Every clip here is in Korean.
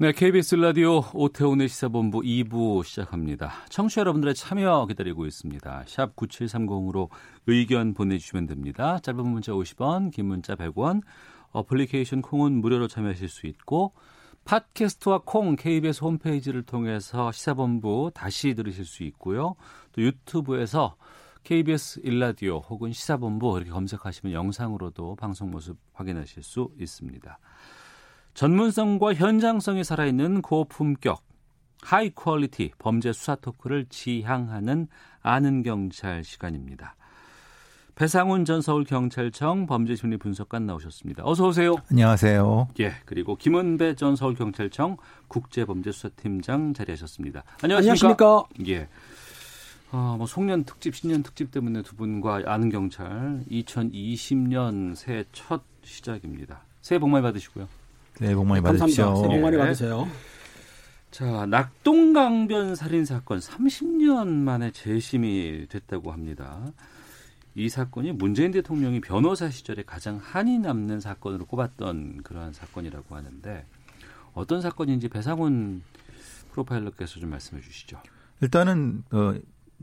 네, KBS 라디오 오태훈의 시사본부 2부 시작합니다. 청취자 여러분들의 참여 기다리고 있습니다. 샵 9730으로 의견 보내주시면 됩니다. 짧은 문자 50원, 긴 문자 100원, 어플리케이션 콩은 무료로 참여하실 수 있고 팟캐스트와 콩 KBS 홈페이지를 통해서 시사본부 다시 들으실 수 있고요. 또 유튜브에서 KBS 일라디오 혹은 시사본부 이렇게 검색하시면 영상으로도 방송 모습 확인하실 수 있습니다. 전문성과 현장성이 살아있는 고품격 high quality 범죄 수사 토크를 지향하는 아는 경찰 시간입니다. 배상훈 전 서울경찰청 범죄심리 분석관 나오셨습니다. 어서 오세요. 안녕하세요. 예, 그리고 김은배 전 서울경찰청 국제범죄수사팀장 자리하셨습니다. 안녕하십니까? 안녕하십니까? 예. 어, 뭐 송년 특집, 신년 특집 때문에 두 분과 아는 경찰 2020년 새해 첫 시작입니다. 새해 복 많이 받으시고요. 네, 복 많이 감사합니다. 받으십시오. 복 많이 예. 받으세요. 자, 낙동강변 살인 사건 30년 만에 재심이 됐다고 합니다. 이 사건이 문재인 대통령이 변호사 시절에 가장 한이 남는 사건으로 꼽았던 그러한 사건이라고 하는데 어떤 사건인지 배상훈 프로파일러께서 좀 말씀해 주시죠. 일단은 어,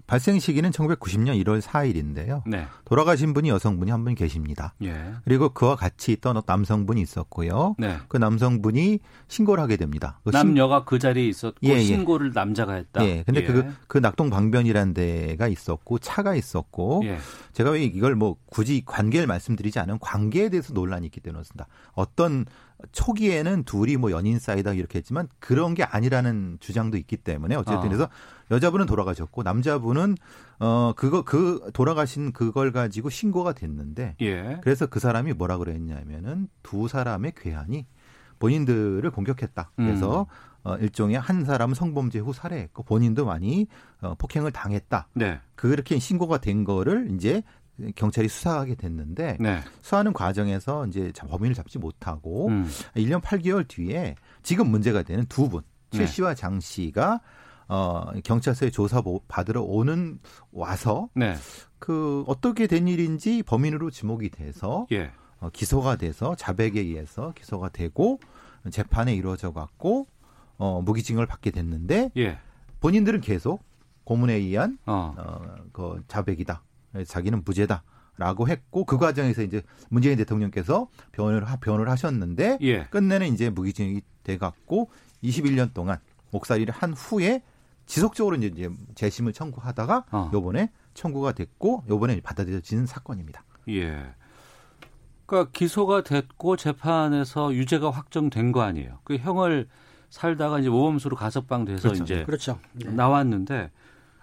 발생 시기는 1990년 1월 4일인데요. 네. 돌아가신 분이 여성분이 한 분 계십니다. 예. 그리고 그와 같이 있던 남성분이 있었고요. 네. 그 남성분이 신고를 하게 됩니다. 그 신- 남녀가 그 자리에 있었고 예, 예. 신고를 남자가 했다. 예, 근데 예. 그, 그 낙동 방변이라는 데가 있었고, 차가 있었고, 예. 제가 왜 이걸 뭐 굳이 관계를 말씀드리지 않으면 관계에 대해서 논란이 있기 때문에 그렇습니다. 어떤 초기에는 둘이 뭐 연인 사이다 이렇게 했지만 그런 게 아니라는 주장도 있기 때문에 어쨌든 아. 그래서 여자분은 돌아가셨고 남자분은 어 그거 그 돌아가신 그걸 가지고 신고가 됐는데 예. 그래서 그 사람이 뭐라 그랬냐면은 두 사람의 괴한이 본인들을 공격했다. 그래서 어 일종의 한 사람은 성범죄 후 살해했고 본인도 많이 어 폭행을 당했다. 네. 그렇게 신고가 된 거를 이제 경찰이 수사하게 됐는데 네. 수사하는 과정에서 이제 자- 범인을 잡지 못하고 음. 1년 8개월 뒤에 지금 문제가 되는 두 분, 최 네. 씨와 장 씨가 어 경찰서에 조사 보- 받으러 오는 와서 네. 그 어떻게 된 일인지 범인으로 지목이 돼서 예. 어, 기소가 돼서 자백에 의해서 기소가 되고 재판에 이루어져 갖고 어 무기징역을 받게 됐는데 예. 본인들은 계속 고문에 의한 어. 어, 그 자백이다. 자기는 무죄다 라고 했고 그 과정에서 이제 문재인 대통령께서 변을 하, 변을 하셨는데 예. 끝내는 이제 무기징역이 돼 갖고 21년 동안 목살이를 한 후에 지속적으로 이제- 이제 재심을 청구하다가 어. 요번에 청구가 됐고 요번에 받아들여지는 사건입니다. 예. 그러니까 기소가 됐고 재판에서 유죄가 확정된 거 아니에요. 그 형을 살다가 이제 모범수로 가석방 돼서 그렇죠. 이제 그렇죠. 네. 나왔는데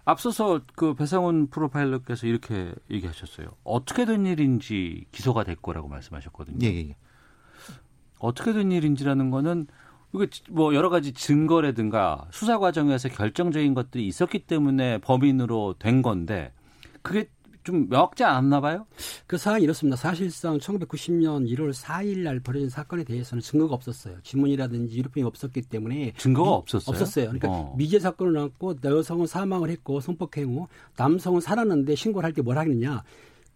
앞서서 그 배상훈 프로파일러께서 이렇게 얘기하셨어요. 어떻게 된 일인지 기소가 됐고라고 말씀하셨거든요. 예, 예, 예. 어떻게 된 일인지라는 거는 이게 뭐 여러 가지 증거라든가 수사 과정에서 결정적인 것들이 있었기 때문에 범인으로 된 건데 그게 좀 명확지 않았나 봐요. 그 사안이 이렇습니다. 사실상 1990년 1월 4일 날 벌어진 사건에 대해서는 증거가 없었어요. 지문이라든지 유류품이 없었기 때문에 증거가 미- 없었어요? 없었어요. 그러니까 어. 미제 사건을 낳고 여성은 사망을 했고 성폭행 후 남성은 살았는데 신고를 할 때 뭘 하겠느냐?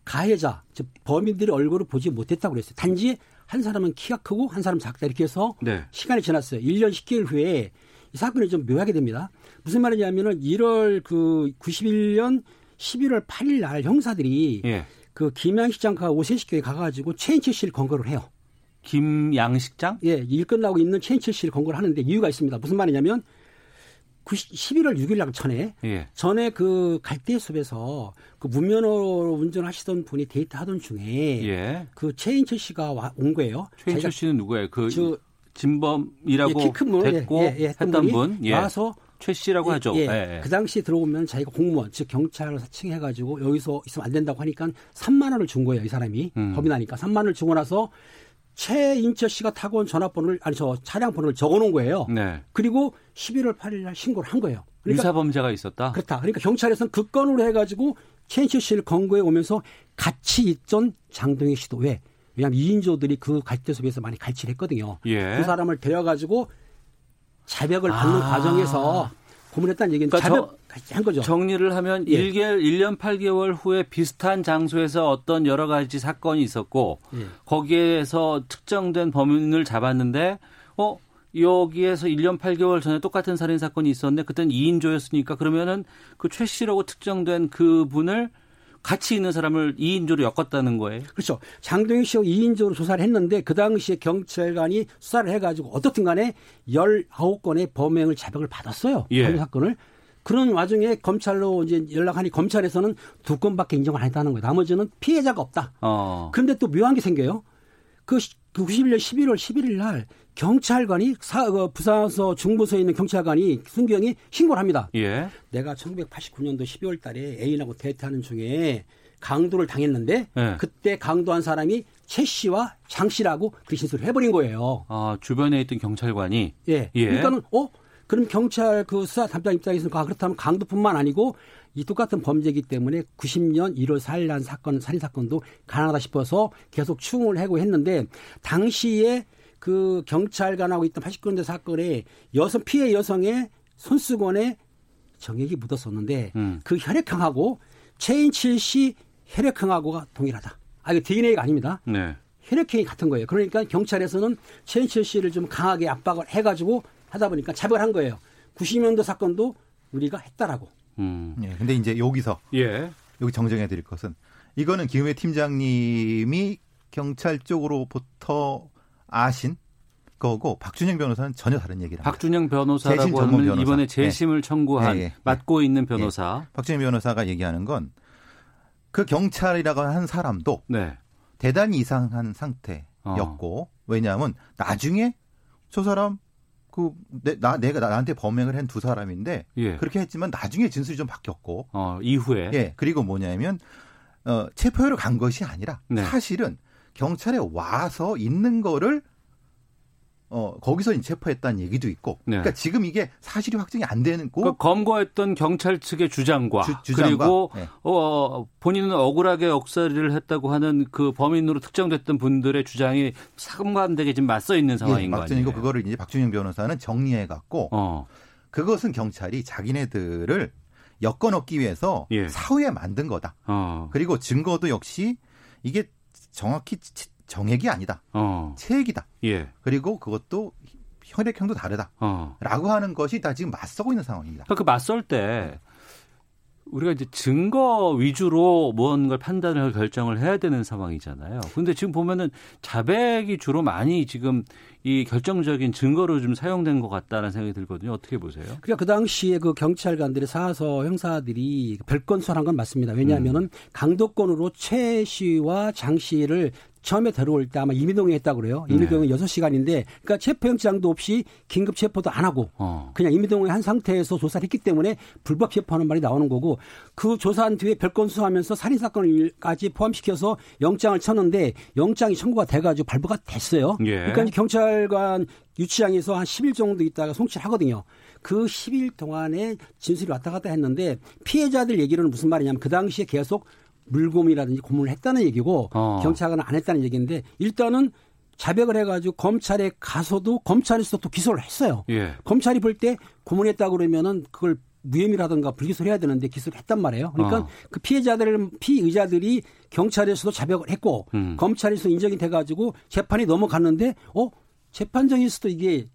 가해자, 즉 범인들의 얼굴을 보지 못했다고 그랬어요. 단지 한 사람은 키가 크고 한 사람은 작다 이렇게 해서 네. 시간이 지났어요. 1년 10개월 후에 이 사건이 좀 묘하게 됩니다. 무슨 말이냐면은 1월 그 91년 11월 8일 날 형사들이 예. 그 김양식장과 오세식교에 가가지고 최인철 씨를 검거를 해요. 김양식장? 예, 일 끝나고 있는 최인철 씨를 검거를 하는데 이유가 있습니다. 무슨 말이냐면 90, 11월 6일 날 전에 예. 전에 그 갈대숲에서 그 무면허로 운전하시던 분이 데이트 하던 중에 예. 그 최인철 씨가 와, 온 거예요. 최인철 씨는 누구예요? 그 저- 진범이라고 예, 됐고 예, 예, 예, 했던 했던 분이 분, 예. 와서 최 씨라고 하죠. 예, 예, 예. 그 당시에 들어오면 자기가 공무원, 즉 경찰을 사칭해가지고 여기서 있으면 안 된다고 하니까 3만 원을 준 거예요, 이 사람이 음. 겁이 나니까 3만 원을 주고 나서 최인철 씨가 타고 온 전화번호를 아니 저 차량 번호를 적어놓은 거예요. 네. 그리고 11월 8일 날 신고를 한 거예요. 그러니까 유사 범죄가 있었다. 그렇다. 그러니까 경찰에서는 그 건으로 해가지고 최인철 씨를 건거해 오면서 같이 있던 장동희 씨도 왜? 왜냐하면 2인조들이 그 갈대 속에서 많이 갈취를 했거든요. 예. 그 사람을 데려가지고 자백을 받는 아. 과정에서 고문했다는 얘기는 그러니까 자백 한 거죠. 정리를 하면 예. 일 1개월, 1년 8개월 후에 비슷한 장소에서 어떤 여러 가지 사건이 있었고 예. 거기에서 특정된 범인을 잡았는데 어 여기에서 1년 8개월 전에 똑같은 살인 사건이 있었는데 그때는 2인조였으니까 그러면은 그 최 씨라고 특정된 그분을 같이 있는 사람을 2인조로 엮었다는 거예요. 그렇죠. 장동희 씨하고 2인조로 조사를 했는데 그 당시에 경찰관이 수사를 해가지고 어떻든 간에 19건의 범행을 자백을 받았어요. 예. 범행 사건을. 그런 와중에 검찰로 이제 연락하니 검찰에서는 두 건밖에 인정을 안 했다는 거예요. 나머지는 피해자가 없다. 어. 그런데 또 묘한 게 생겨요. 그, 시- 그 91년 11월 11일 날 경찰관이 사, 그 부산서 중부서에 있는 경찰관이 순경이 신고를 합니다. 예. 내가 1989년도 12월 달에 애인하고 데이트하는 중에 강도를 당했는데 네. 그때 강도한 사람이 최 씨와 장 씨라고 그 진술을 해버린 거예요. 아, 주변에 있던 경찰관이 예. 예. 그러니까는 어 그럼 경찰 그 수사 담당 입장에서는 아, 그렇다면 강도뿐만 아니고 이 똑같은 범죄이기 때문에 90년 1월 4일 난 사건 살인 사건도 가능하다 싶어서 계속 추궁을 하고 했는데 당시에 그 경찰관하고 있던 89년대 사건에 여성 피해 여성의 손수건에 정액이 묻었었는데 음. 그 혈액형하고 최인칠 씨 혈액형하고가 동일하다. 아 이거 DNA가 아닙니다. 네. 혈액형이 같은 거예요. 그러니까 경찰에서는 최인철 씨를 좀 강하게 압박을 해가지고 하다 보니까 자백을 한 거예요. 90년도 사건도 우리가 했다라고. 음. 예. 근데 이제 여기서 예. 여기 정정해 드릴 것은 이거는 김해 팀장님이 경찰 쪽으로부터 아신 거고 박준영 변호사는 전혀 다른 얘기를 합니다. 박준영 변호사라고 전문 하면 변호사. 이번에 재심을 청구한 예, 예. 맡고 있는 변호사. 박준영 변호사가 얘기하는 건 그 경찰이라고 한 사람도 네. 대단히 이상한 상태였고 어. 왜냐하면 나중에 저 사람 그 내, 나 내가 나한테 범행을 한 두 사람인데 예. 그렇게 했지만 나중에 진술이 좀 바뀌었고 어, 이후에 예 그리고 뭐냐면 어 체포하러 간 것이 아니라 네. 사실은 경찰에 와서 있는 거를 어 거기서 체포했다는 얘기도 있고 네. 그러니까 지금 이게 사실이 확정이 안 되는 고그 검거했던 경찰 측의 주장과 주- 주장과, 그리고 네. 어, 본인은 억울하게 역사를 했다고 하는 그 범인으로 특정됐던 분들의 주장이 상반되게 지금 맞서 있는 상황인 거 아니에요? 맞죠. 이거 그거를 이제 박준영 변호사는 정리해 갖고 어. 그것은 경찰이 자기네들을 여건 얻기 위해서 예. 사후에 만든 거다. 어. 그리고 증거도 역시 이게 정확히 치- 정액이 아니다. 어. 체액이다. 예. 그리고 그것도 혈액형도 다르다. 어. 라고 하는 것이 다 지금 맞서고 있는 상황입니다. 그러니까 그 맞설 때 우리가 이제 증거 위주로 무언가를 판단을 결정을 해야 되는 상황이잖아요. 근데 지금 보면은 자백이 주로 많이 지금 이 결정적인 증거로 좀 사용된 것 같다는 생각이 들거든요. 어떻게 보세요? 그러니까 그 당시에 그 경찰관들이 사서 형사들이 별건 수사한 건 맞습니다. 왜냐하면 음. 강도권으로 최 씨와 장 씨를 처음에 데려올 때 아마 이민동에 했다고 그래요. 네. 이민동은 여섯 네. 시간인데 그러니까 체포영장도 없이 긴급 체포도 안 하고 어. 그냥 이민동에 한 상태에서 조사를 했기 때문에 불법 체포하는 말이 나오는 거고 그 조사한 뒤에 별건 수하면서 살인 사건까지 포함시켜서 영장을 쳤는데 영장이 청구가 돼 가지고 발부가 됐어요. 예. 그러니까 경찰 검찰관 유치장에서 한 10일 정도 있다가 송치를 하거든요. 그 10일 동안에 진술이 왔다 갔다 했는데 피해자들 얘기로는 무슨 말이냐면 그 당시에 계속 물곰이라든지 고문을 했다는 얘기고 어. 경찰은 안 했다는 얘기인데 일단은 자백을 해가지고 검찰에 가서도 검찰에서 또 기소를 했어요. 예. 검찰이 볼 때 고문했다 그러면은 그걸 무혐의라든가 불기소를 해야 되는데 기소를 했단 말이에요. 그러니까 어. 그 피해자들, 피의자들이 경찰에서도 자백을 했고 음. 검찰에서 인정이 돼가지고 재판이 넘어갔는데 어 재판정에서도 이게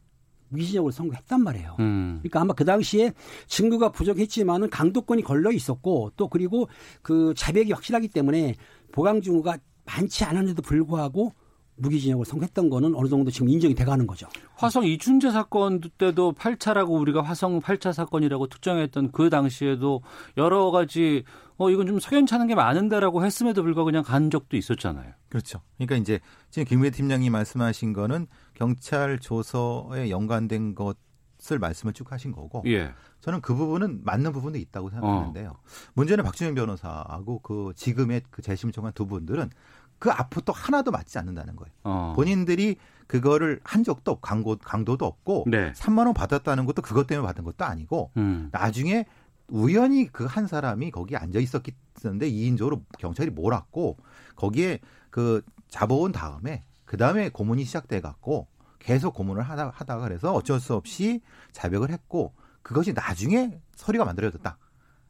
무기징역을 선고했단 말이에요. 음. 그러니까 아마 그 당시에 증거가 부족했지만은 강도권이 걸려 있었고 또 그리고 그 자백이 확실하기 때문에 보강 증거가 많지 않았는데도 불구하고 무기징역을 선고했던 거는 어느 정도 지금 인정이 돼가는 거죠. 화성 이춘재 사건 때도 8차라고 우리가 화성 8차 사건이라고 특정했던 그 당시에도 여러 가지 어 이건 좀 석연찮은 게 많은데라고 했음에도 불구하고 그냥 간 적도 있었잖아요. 그렇죠. 그러니까 이제 지금 김우혜 팀장님 말씀하신 거는 경찰 조서에 연관된 것을 말씀을 쭉 하신 거고 예. 저는 그 부분은 맞는 부분도 있다고 생각하는데요. 문제는 박준영 변호사하고 그 지금의 그 재심 청한 두 분들은 그 앞부터 하나도 맞지 않는다는 거예요. 어. 본인들이 그거를 한 적도 없고 강도, 강도도 없고 네. 3만 원 받았다는 것도 그것 때문에 받은 것도 아니고 음. 나중에 우연히 그 한 사람이 거기 앉아 있었는데 2인조로 경찰이 몰았고 거기에 그 잡아온 다음에 그 다음에 고문이 시작돼 갖고 계속 고문을 하다, 하다가 그래서 어쩔 수 없이 자백을 했고 그것이 나중에 서류가 만들어졌다.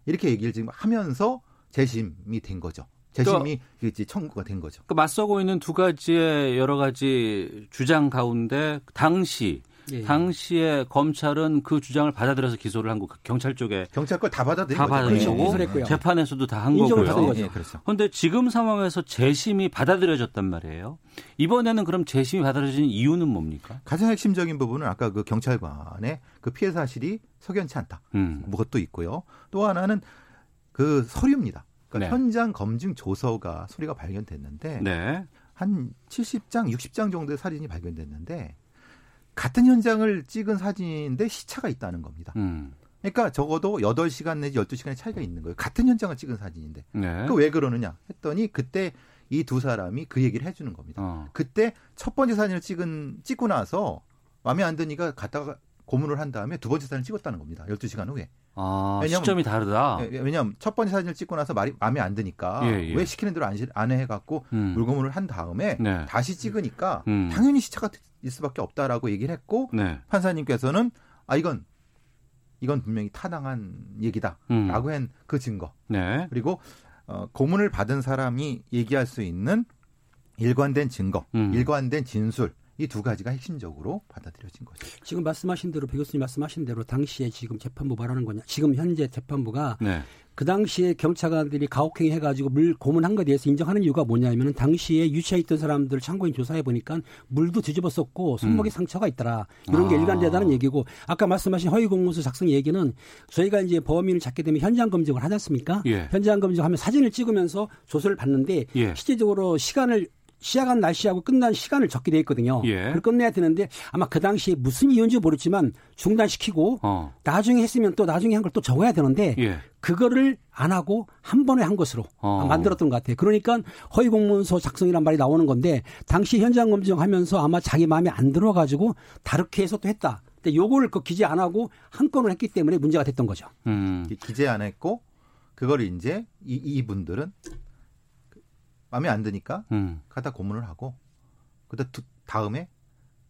이렇게 얘기를 지금 하면서 재심이 된 거죠. 재심이 이제 청구가 된 거죠. 그 맞서고 있는 두 가지의 여러 가지 주장 가운데 당시 예, 예. 당시에 검찰은 그 주장을 받아들여서 기소를 한 거, 그 경찰 쪽에 경찰 걸 다 받아들인 다 거죠. 받아들인 그렇죠. 거고 기소를 했고요. 재판에서도 다한 인정을 거고요. 받은 거죠. 예, 그렇죠. 그런데 지금 상황에서 재심이 받아들여졌단 말이에요. 이번에는 그럼 재심이 받아들여진 이유는 뭡니까? 가장 핵심적인 부분은 아까 그 경찰관의 그 피해 사실이 석연치 않다. 음. 뭐 그것도 있고요. 또 하나는 그 서류입니다. 그러니까 네. 현장 검증 조서가 서류가 발견됐는데 네. 한 70장, 60장 정도의 사진이 발견됐는데 같은 현장을 찍은 사진인데 시차가 있다는 겁니다. 음. 그러니까 적어도 8시간 내지 12시간의 차이가 있는 거예요. 같은 현장을 찍은 사진인데. 네. 그왜 그러느냐 했더니 그때 이 두 사람이 그 얘기를 해주는 겁니다. 어. 그때 첫 번째 사진을 찍은 찍고 나서 마음에 안 드니까 갔다가 고문을 한 다음에 두 번째 사진을 찍었다는 겁니다. 12시간 후에. 아, 왜냐면- 시점이 다르다. 예, 왜냐하면 첫 번째 사진을 찍고 나서 말이 마음에 안 드니까 예, 예. 왜 시키는 대로 안, 시- 안 해갖고 음. 물고문을 한 다음에 네. 다시 찍으니까 음. 당연히 시차가 있을 수밖에 없다라고 얘기를 했고 네. 판사님께서는 아 이건 이건 분명히 타당한 얘기다라고 음. 한그 증거 네. 그리고 어, 고문을 받은 사람이 얘기할 수 있는 일관된 증거, 음. 일관된 진술 이 두 가지가 핵심적으로 받아들여진 거죠. 지금 말씀하신 대로 배 교수님 말씀하신 대로 당시에 지금 재판부 말하는 거냐 지금 현재 재판부가 네. 그 당시에 경찰관들이 가혹행위 해가지고 물 고문한 것에 대해서 인정하는 이유가 뭐냐면은 당시에 유치해 있던 사람들 참고인 조사해 보니까 물도 뒤집었었고 손목에 상처가 있더라 이런 게 음. 아. 일관되다는 얘기고 아까 말씀하신 허위 공문서 작성 얘기는 저희가 이제 범인을 찾게 되면 현장 검증을 하지 않습니까? 예. 현장 검증하면 사진을 찍으면서 조서를 받는데 예. 실제적으로 시간을 시작한 날씨하고 끝난 시간을 적게 돼 있거든요. 예. 그걸 끝내야 되는데 아마 그 당시에 무슨 이유인지 모르지만 중단시키고 어. 나중에 했으면 또 나중에 한 걸 또 적어야 되는데 예. 그거를 안 하고 한 번에 한 것으로 어. 만들었던 것 같아요. 그러니까 허위 공문서 작성이란 말이 나오는 건데 당시 현장 검증하면서 아마 자기 마음에 안 들어가지고 다르게 해서 또 했다. 근데 요거를 그 기재 안 하고 한 건을 했기 때문에 문제가 됐던 거죠. 음. 기재 안 했고 그걸 이제 이, 이분들은 마음에 안 드니까 음. 갖다 고문을 하고 그다 다음에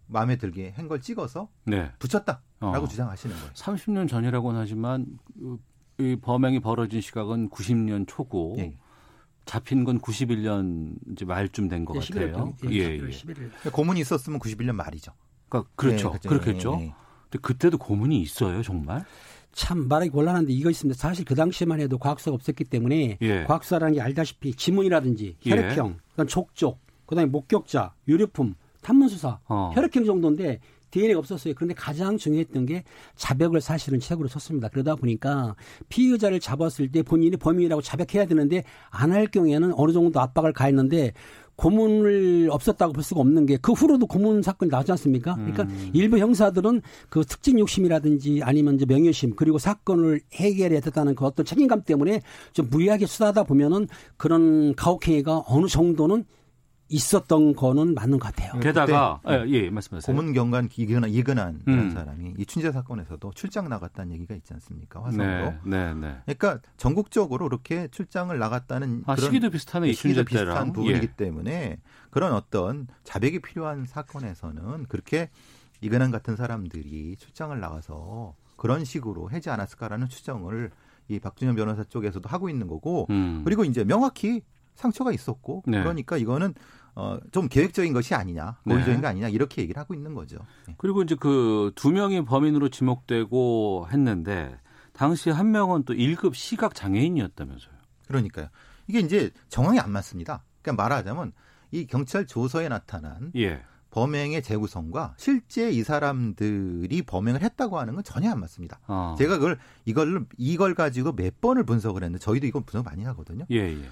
마음에 들게 한 걸 찍어서 네. 붙였다라고 어. 주장하시는 거예요. 30년 전이라고는 하지만 그, 이 범행이 벌어진 시각은 90년 초고 예. 잡힌 건 91년 이제 말쯤 된것 예, 같아요. 11월, 예, 예. 11일. 그러니까 고문이 있었으면 91년 말이죠. 그러니까 그렇죠. 예, 그렇죠. 그렇겠죠. 예, 예. 근데 그때도 고문이 있어요, 정말? 참 말하기 곤란한데 이거 있습니다. 사실 그 당시만 해도 과학수가 없었기 때문에 예. 과학수라는 게 알다시피 지문이라든지 예. 혈액형, 그다음 족족, 그다음에 목격자, 유류품, 탐문수사, 어. 혈액형 정도인데 DNA가 없었어요. 그런데 가장 중요했던 게 자백을 사실은 책으로 쳤습니다. 그러다 보니까 피의자를 잡았을 때 본인이 범인이라고 자백해야 되는데 안 할 경우에는 어느 정도 압박을 가했는데 고문을 없었다고 볼 수가 없는 게 그 후로도 고문 사건이 나오지 않습니까? 그러니까 일부 형사들은 그 특징 욕심이라든지 아니면 이제 명예심 그리고 사건을 해결해야 됐다는 그 어떤 책임감 때문에 좀 무리하게 수사하다 보면은 그런 가혹행위가 어느 정도는 있었던 거는 맞는 것 같아요. 게다가 그때 예, 예, 말씀하세요. 고문 경관 이근한 이근한이라는 음. 사람이 이 춘재 사건에서도 출장 나갔다는 얘기가 있지 않습니까? 화성으로. 네, 네, 네. 그러니까 전국적으로 이렇게 출장을 나갔다는 아, 그런 시기도 비슷하네, 이 시기도 춘재 비슷한. 부분이기 예. 때문에 그런 어떤 자백이 필요한 사건에서는 그렇게 이근한 같은 사람들이 출장을 나가서 그런 식으로 하지 않았을까라는 추정을 이 박준현 변호사 쪽에서도 하고 있는 거고 음. 그리고 이제 명확히 상처가 있었고 네. 그러니까 이거는 어, 좀 계획적인 것이 아니냐, 네. 고의적인 거 아니냐 이렇게 얘기를 하고 있는 거죠. 네. 그리고 이제 그 두 명이 범인으로 지목되고 했는데 당시 한 명은 또 1급 시각 장애인이었다면서요. 그러니까요. 이게 이제 정황이 안 맞습니다. 그러니까 말하자면 이 경찰 조서에 나타난 예. 범행의 재구성과 실제 이 사람들이 범행을 했다고 하는 건 전혀 안 맞습니다. 어. 제가 그걸 이걸 이걸 가지고 몇 번을 분석을 했는데 저희도 이건 분석 많이 하거든요. 예, 예.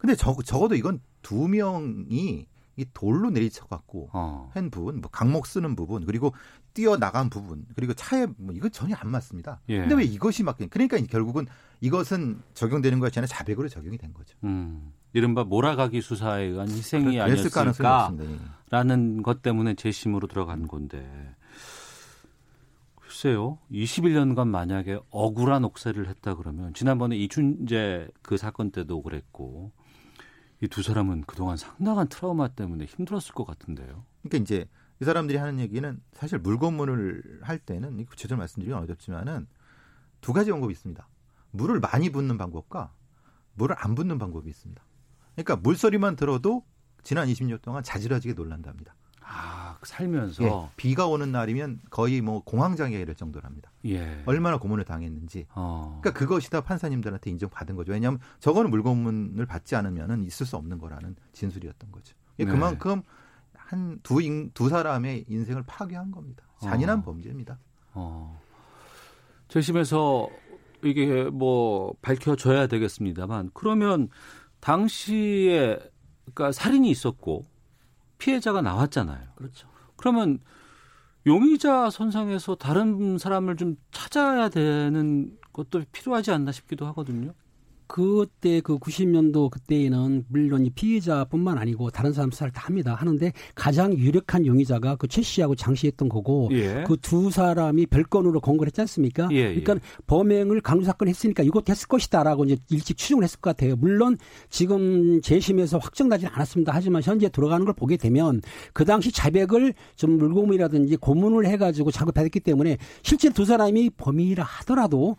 근데 적, 적어도 이건 두 명이 이 돌로 내리쳐 갖고 어. 한 부분, 뭐 강목 쓰는 부분, 그리고 뛰어 나간 부분, 그리고 차에 뭐 이거 전혀 안 맞습니다. 예. 근데 왜 이것이 맞게? 그러니까 결국은 이것은 적용되는 것이 아니라 자백으로 적용이 된 거죠. 음. 이른바 몰아가기 수사에 의한 희생이 아니었을까라는. 예. 것 때문에 재심으로 들어간 건데 글쎄요 21년간 만약에 억울한 옥살이를 했다 그러면 지난번에 이춘재 그 사건 때도 그랬고 이 두 사람은 그동안 상당한 트라우마 때문에 힘들었을 것 같은데요. 그러니까 이제 이 사람들이 하는 얘기는 사실 물건문을 할 때는 이 구체적으로 말씀드리긴 어렵지만은 두 가지 방법이 있습니다. 물을 많이 붓는 방법과 물을 안 붓는 방법이 있습니다. 그러니까 물소리만 들어도 지난 20년 동안 자지러지게 놀란답니다. 아 살면서 예, 비가 오는 날이면 거의 뭐 공황장애가 이럴 정도랍니다. 예. 얼마나 고문을 당했는지. 어. 그러니까 그것이 다 판사님들한테 인정받은 거죠. 왜냐하면 저거는 물고문을 받지 않으면은 있을 수 없는 거라는 진술이었던 거죠. 예, 네. 그만큼 한두 두 사람의 인생을 파괴한 겁니다. 잔인한 어. 범죄입니다. 어. 재심에서 이게 뭐 밝혀져야 되겠습니다만 그러면 당시에 그러니까 살인이 있었고 피해자가 나왔잖아요. 그렇죠. 그러면 용의자 선상에서 다른 사람을 좀 찾아야 되는 것도 필요하지 않나 싶기도 하거든요. 그때 그 90년도 그때에는 물론 이 피해자뿐만 아니고 다른 사람 수사를 다 합니다. 하는데 가장 유력한 용의자가 그 최 씨하고 장 씨였던 거고 예. 그두 사람이 별건으로 건거를 했지 않습니까? 예, 예. 그러니까 범행을 강조 사건 했으니까 이거 됐을 것이다라고 이제 일찍 추정을 했을 것 같아요. 물론 지금 재심에서 확정나지는 않았습니다. 하지만 현재 들어가는 걸 보게 되면 그 당시 자백을 좀 물고문이라든지 고문을 해가지고 작업했기 때문에 실제 두 사람이 범인이라 하더라도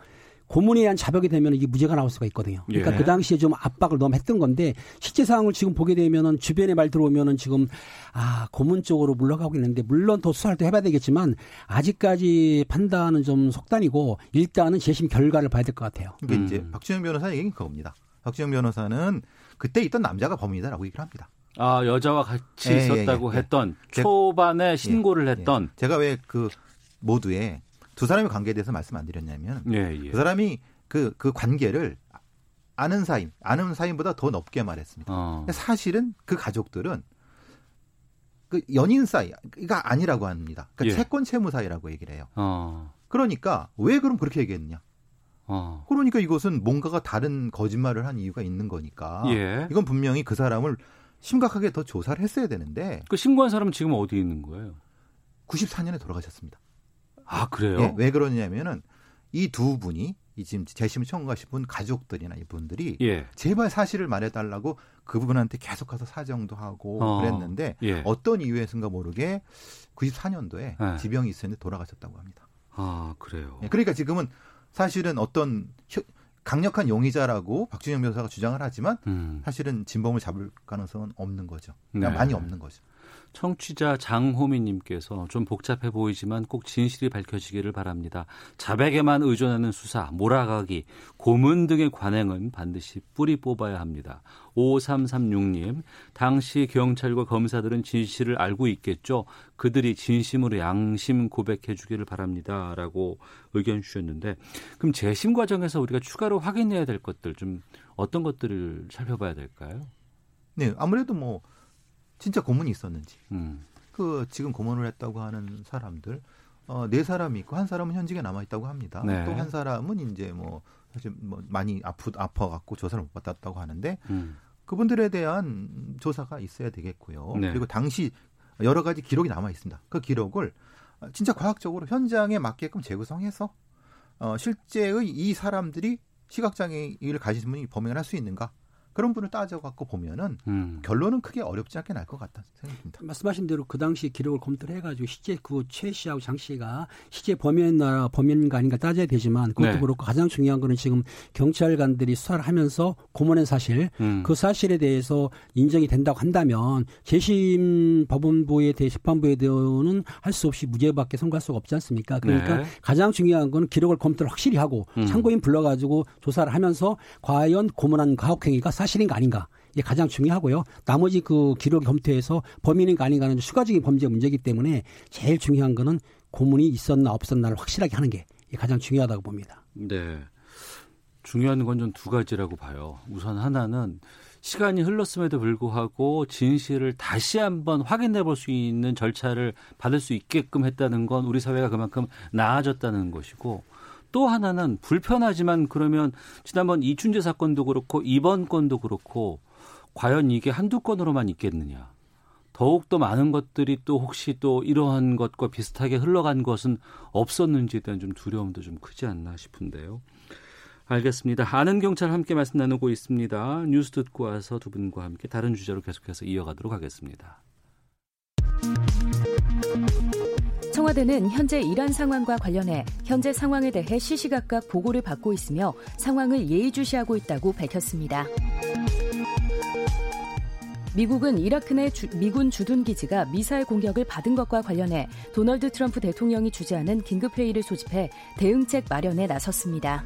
고문에 의한 자백이 되면 이게 무죄가 나올 수가 있거든요. 그러니까 예. 그 당시에 좀 압박을 너무 했던 건데 실제 상황을 지금 보게 되면은 주변에 말 들어오면은 지금 아 고문 쪽으로 물러가고 있는데 물론 더 수사를 또 해봐야 되겠지만 아직까지 판단은 좀 속단이고 일단은 재심 결과를 봐야 될 것 같아요. 그러니까 음. 이제 박주영 변호사 얘기는 그겁니다. 박주영 변호사는 그때 있던 남자가 범인이다라고 얘기를 합니다. 아 여자와 같이 예, 예, 있었다고 예, 예. 했던 제- 초반에 신고를 예, 했던 예. 제가 왜 그 모두에 두 사람의 관계에 대해서 말씀 안 드렸냐면 예, 예. 그 사람이 그, 그 관계를 아는 사인, 아는 사인보다 더 높게 말했습니다. 어. 사실은 그 가족들은 그 연인 사이가 아니라고 합니다. 그러니까 예. 채권 채무 사이라고 얘기를 해요. 어. 그러니까 왜 그럼 그렇게 얘기했느냐? 어. 그러니까 이것은 뭔가가 다른 거짓말을 한 이유가 있는 거니까 예. 이건 분명히 그 사람을 심각하게 더 조사를 했어야 되는데 그 신고한 사람은 지금 어디 있는 거예요? 94년에 돌아가셨습니다. 아 그래요? 예, 왜 그러냐면은 이 두 분이 이 지금 재심 청구하신 분 가족들이나 이분들이 예. 제발 사실을 말해달라고 그분한테 계속 가서 사정도 하고 어, 그랬는데 예. 어떤 이유에선가 모르게 94년도에 네. 지병이 있었는데 돌아가셨다고 합니다. 아 그래요. 예, 그러니까 지금은 사실은 어떤 혀- 강력한 용의자라고 박준영 변호사가 주장을 하지만 음. 사실은 진범을 잡을 가능성은 없는 거죠. 그냥 네. 많이 없는 거죠. 청취자 장호민님께서 좀 복잡해 보이지만 꼭 진실이 밝혀지기를 바랍니다. 자백에만 의존하는 수사, 몰아가기, 고문 등의 관행은 반드시 뿌리 뽑아야 합니다. 5336님, 당시 경찰과 검사들은 진실을 알고 있겠죠. 그들이 진심으로 양심 고백해 주기를 바랍니다. 라고 의견 주셨는데, 그럼 재심 과정에서 우리가 추가로 확인해야 될 것들 좀 어떤 것들을 살펴봐야 될까요? 네, 아무래도 뭐 진짜 고문이 있었는지 음, 그 지금 고문을 했다고 하는 사람들 어, 네 사람이 있고 한 사람은 현직에 남아 있다고 합니다. 네. 또한 사람은 이제 뭐 사실 뭐 많이 아프 아파 갖고 조사를 못 받았다고 하는데 음, 그분들에 대한 조사가 있어야 되겠고요. 네. 그리고 당시 여러 가지 기록이 남아 있습니다. 그 기록을 진짜 과학적으로 현장에 맞게끔 재구성해서 어, 실제의 이 사람들이 시각장애를 가진 분이 범행을 할 수 있는가 그런 분을 따져갖고 보면은 음. 결론은 크게 어렵지 않게 날 것 같다 생각합니다. 말씀하신 대로 그 당시 기록을 검토를 해가지고 실제 그 최 씨하고 장 씨가 실제 범인나 범인인가 아닌가 따져야 되지만 그것도 네. 그렇고 가장 중요한 거는 지금 경찰관들이 수사를 하면서 고문한 사실 음. 그 사실에 대해서 인정이 된다고 한다면 재심 법원부에 대해 재판부에 대해서는 할 수 없이 무죄밖에 선고할 수가 없지 않습니까? 그러니까 네. 가장 중요한 건 기록을 검토를 확실히 하고 음. 참고인 불러가지고 조사를 하면서 과연 고문한 가혹행위가 사실인가 아닌가 이게 가장 중요하고요. 나머지 그 기록 검토해서 범인인가 아닌가는 추가적인 범죄 문제이기 때문에 제일 중요한 거는 고문이 있었나 없었나를 확실하게 하는 게 가장 중요하다고 봅니다. 네. 중요한 건좀두 가지라고 봐요. 우선 하나는 시간이 흘렀음에도 불구하고 진실을 다시 한번 확인해 볼 수 있는 절차를 받을 수 있게끔 했다는 건 우리 사회가 그만큼 나아졌다는 것이고 또 하나는 불편하지만 그러면 지난번 이춘재 사건도 그렇고 이번 건도 그렇고 과연 이게 한두 건으로만 있겠느냐. 더욱더 많은 것들이 또 혹시 또 이러한 것과 비슷하게 흘러간 것은 없었는지에 대한 좀 두려움도 좀 크지 않나 싶은데요. 알겠습니다. 아는 경찰 함께 말씀 나누고 있습니다. 뉴스 듣고 와서 두 분과 함께 다른 주제로 계속해서 이어가도록 하겠습니다. 청와대는 현재 이란 상황과 관련해 현재 상황에 대해 시시각각 보고를 받고 있으며 상황을 예의주시하고 있다고 밝혔습니다. 미국은 이라크 내 주, 미군 주둔 기지가 미사일 공격을 받은 것과 관련해 도널드 트럼프 대통령이 주재하는 긴급 회의를 소집해 대응책 마련에 나섰습니다.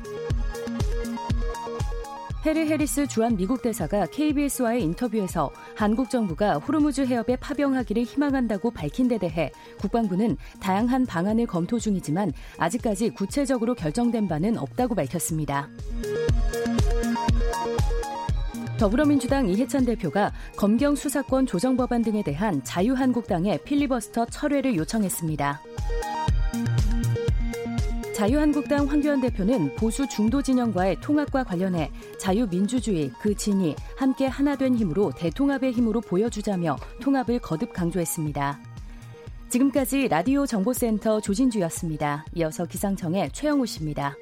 해리 해리스 주한 미국 대사가 KBS와의 인터뷰에서 한국 정부가 호르무즈 해협에 파병하기를 희망한다고 밝힌 데 대해 국방부는 다양한 방안을 검토 중이지만 아직까지 구체적으로 결정된 바는 없다고 밝혔습니다. 더불어민주당 이해찬 대표가 검경 수사권 조정 법안 등에 대한 자유한국당의 필리버스터 철회를 요청했습니다. 자유한국당 황교안 대표는 보수 중도 진영과의 통합과 관련해 자유민주주의 그 진이 함께 하나 된 힘으로 대통합의 힘으로 보여주자며 통합을 거듭 강조했습니다. 지금까지 라디오 정보센터 조진주였습니다. 이어서 기상청의 최영우 씨입니다.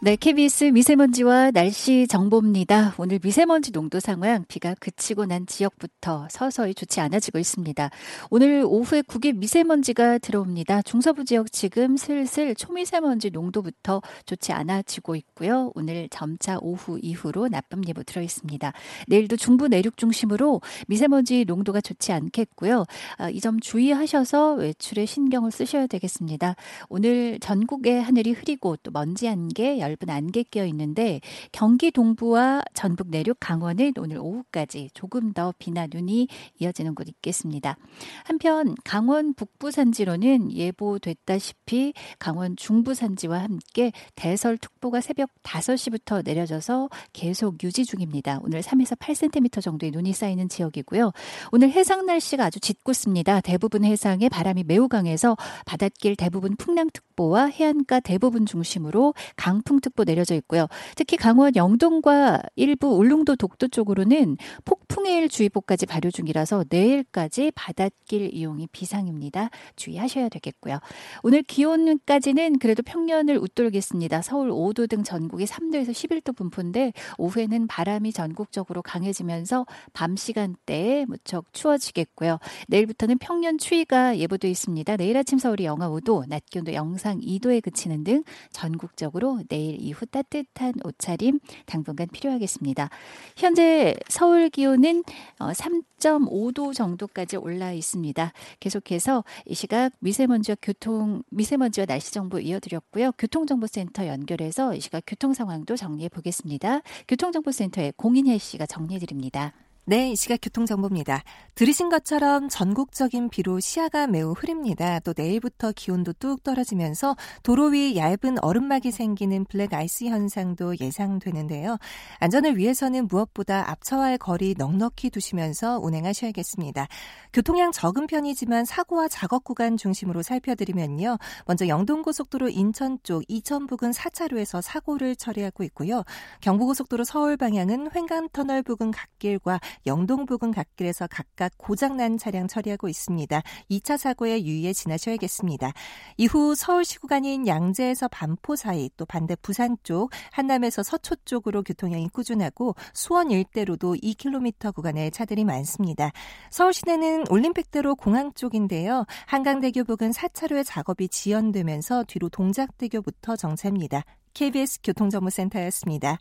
네, KBS 미세먼지와 날씨 정보입니다. 오늘 미세먼지 농도 상황 비가 그치고 난 지역부터 서서히 좋지 않아지고 있습니다. 오늘 오후에 국외 미세먼지가 들어옵니다. 중서부 지역 지금 슬슬 초미세먼지 농도부터 좋지 않아지고 있고요. 오늘 점차 오후 이후로 나쁨 예보 들어 있습니다. 내일도 중부 내륙 중심으로 미세먼지 농도가 좋지 않겠고요. 아, 이점 주의하셔서 외출에 신경을 쓰셔야 되겠습니다. 오늘 전국의 하늘이 흐리고 또 먼지 안개 얇은 안개 끼어 있는데 경기 동부와 전북 내륙 강원은 오늘 오후까지 조금 더 비나 눈이 이어지는 곳 있겠습니다. 한편 강원 북부 산지로는 예보됐다시피 강원 중부 산지와 함께 대설특보가 새벽 5시부터 내려져서 계속 유지 중입니다. 오늘 3에서 8cm 정도의 눈이 쌓이는 지역이고요. 오늘 해상 날씨가 아주 짙고습니다. 대부분 해상에 바람이 매우 강해서 바닷길 대부분 풍랑특보와 해안가 대부분 중심으로 강풍 강풍특보 내려져 있고요. 특히 강원 영동과 일부 울릉도 독도 쪽으로는 폭풍해일 주의보까지 발효 중이라서 내일까지 바닷길 이용이 비상입니다. 주의하셔야 되겠고요. 오늘 기온까지는 그래도 평년을 웃돌겠습니다. 서울 5도 등 전국이 3도에서 11도 분포인데 오후에는 바람이 전국적으로 강해지면서 밤 시간대에 무척 추워지겠고요. 내일부터는 평년 추위가 예보돼 있습니다. 내일 아침 서울이 영하 5도, 낮 기온도 영상 2도에 그치는 등 전국적으로 내일 내일 이후 따뜻한 옷차림 당분간 필요하겠습니다. 현재 서울 기온은 3.5도 어, 정도까지 올라 있습니다. 계속해서 이 시각 미세먼지와 교통 미세먼지와 날씨 정보 이어드렸고요. 교통정보센터 연결해서 이 시각 교통 상황도 정리해 보겠습니다. 교통정보센터의 공인혜 씨가 정리해 드립니다. 네, 이 시각 교통정보입니다. 들으신 것처럼 전국적인 비로 시야가 매우 흐립니다. 또 내일부터 기온도 뚝 떨어지면서 도로 위 얇은 얼음막이 생기는 블랙 아이스 현상도 예상되는데요. 안전을 위해서는 무엇보다 앞차와의 거리 넉넉히 두시면서 운행하셔야겠습니다. 교통량 적은 편이지만 사고와 작업 구간 중심으로 살펴드리면요. 먼저 영동고속도로 인천 쪽 이천 부근 4차로에서 사고를 처리하고 있고요. 경부고속도로 서울 방향은 횡강터널 부근 갓길과 영동 부근 갓길에서 각각 고장난 차량 처리하고 있습니다. 2차 사고에 유의해 지나셔야겠습니다. 이후 서울시 구간인 양재에서 반포 사이 또 반대 부산 쪽 한남에서 서초 쪽으로 교통량이 꾸준하고 수원 일대로도 2km 구간에 차들이 많습니다. 서울 시내는 올림픽대로 공항 쪽인데요. 한강대교 부근 4차로의 작업이 지연되면서 뒤로 동작대교부터 정체입니다. KBS 교통정보센터였습니다.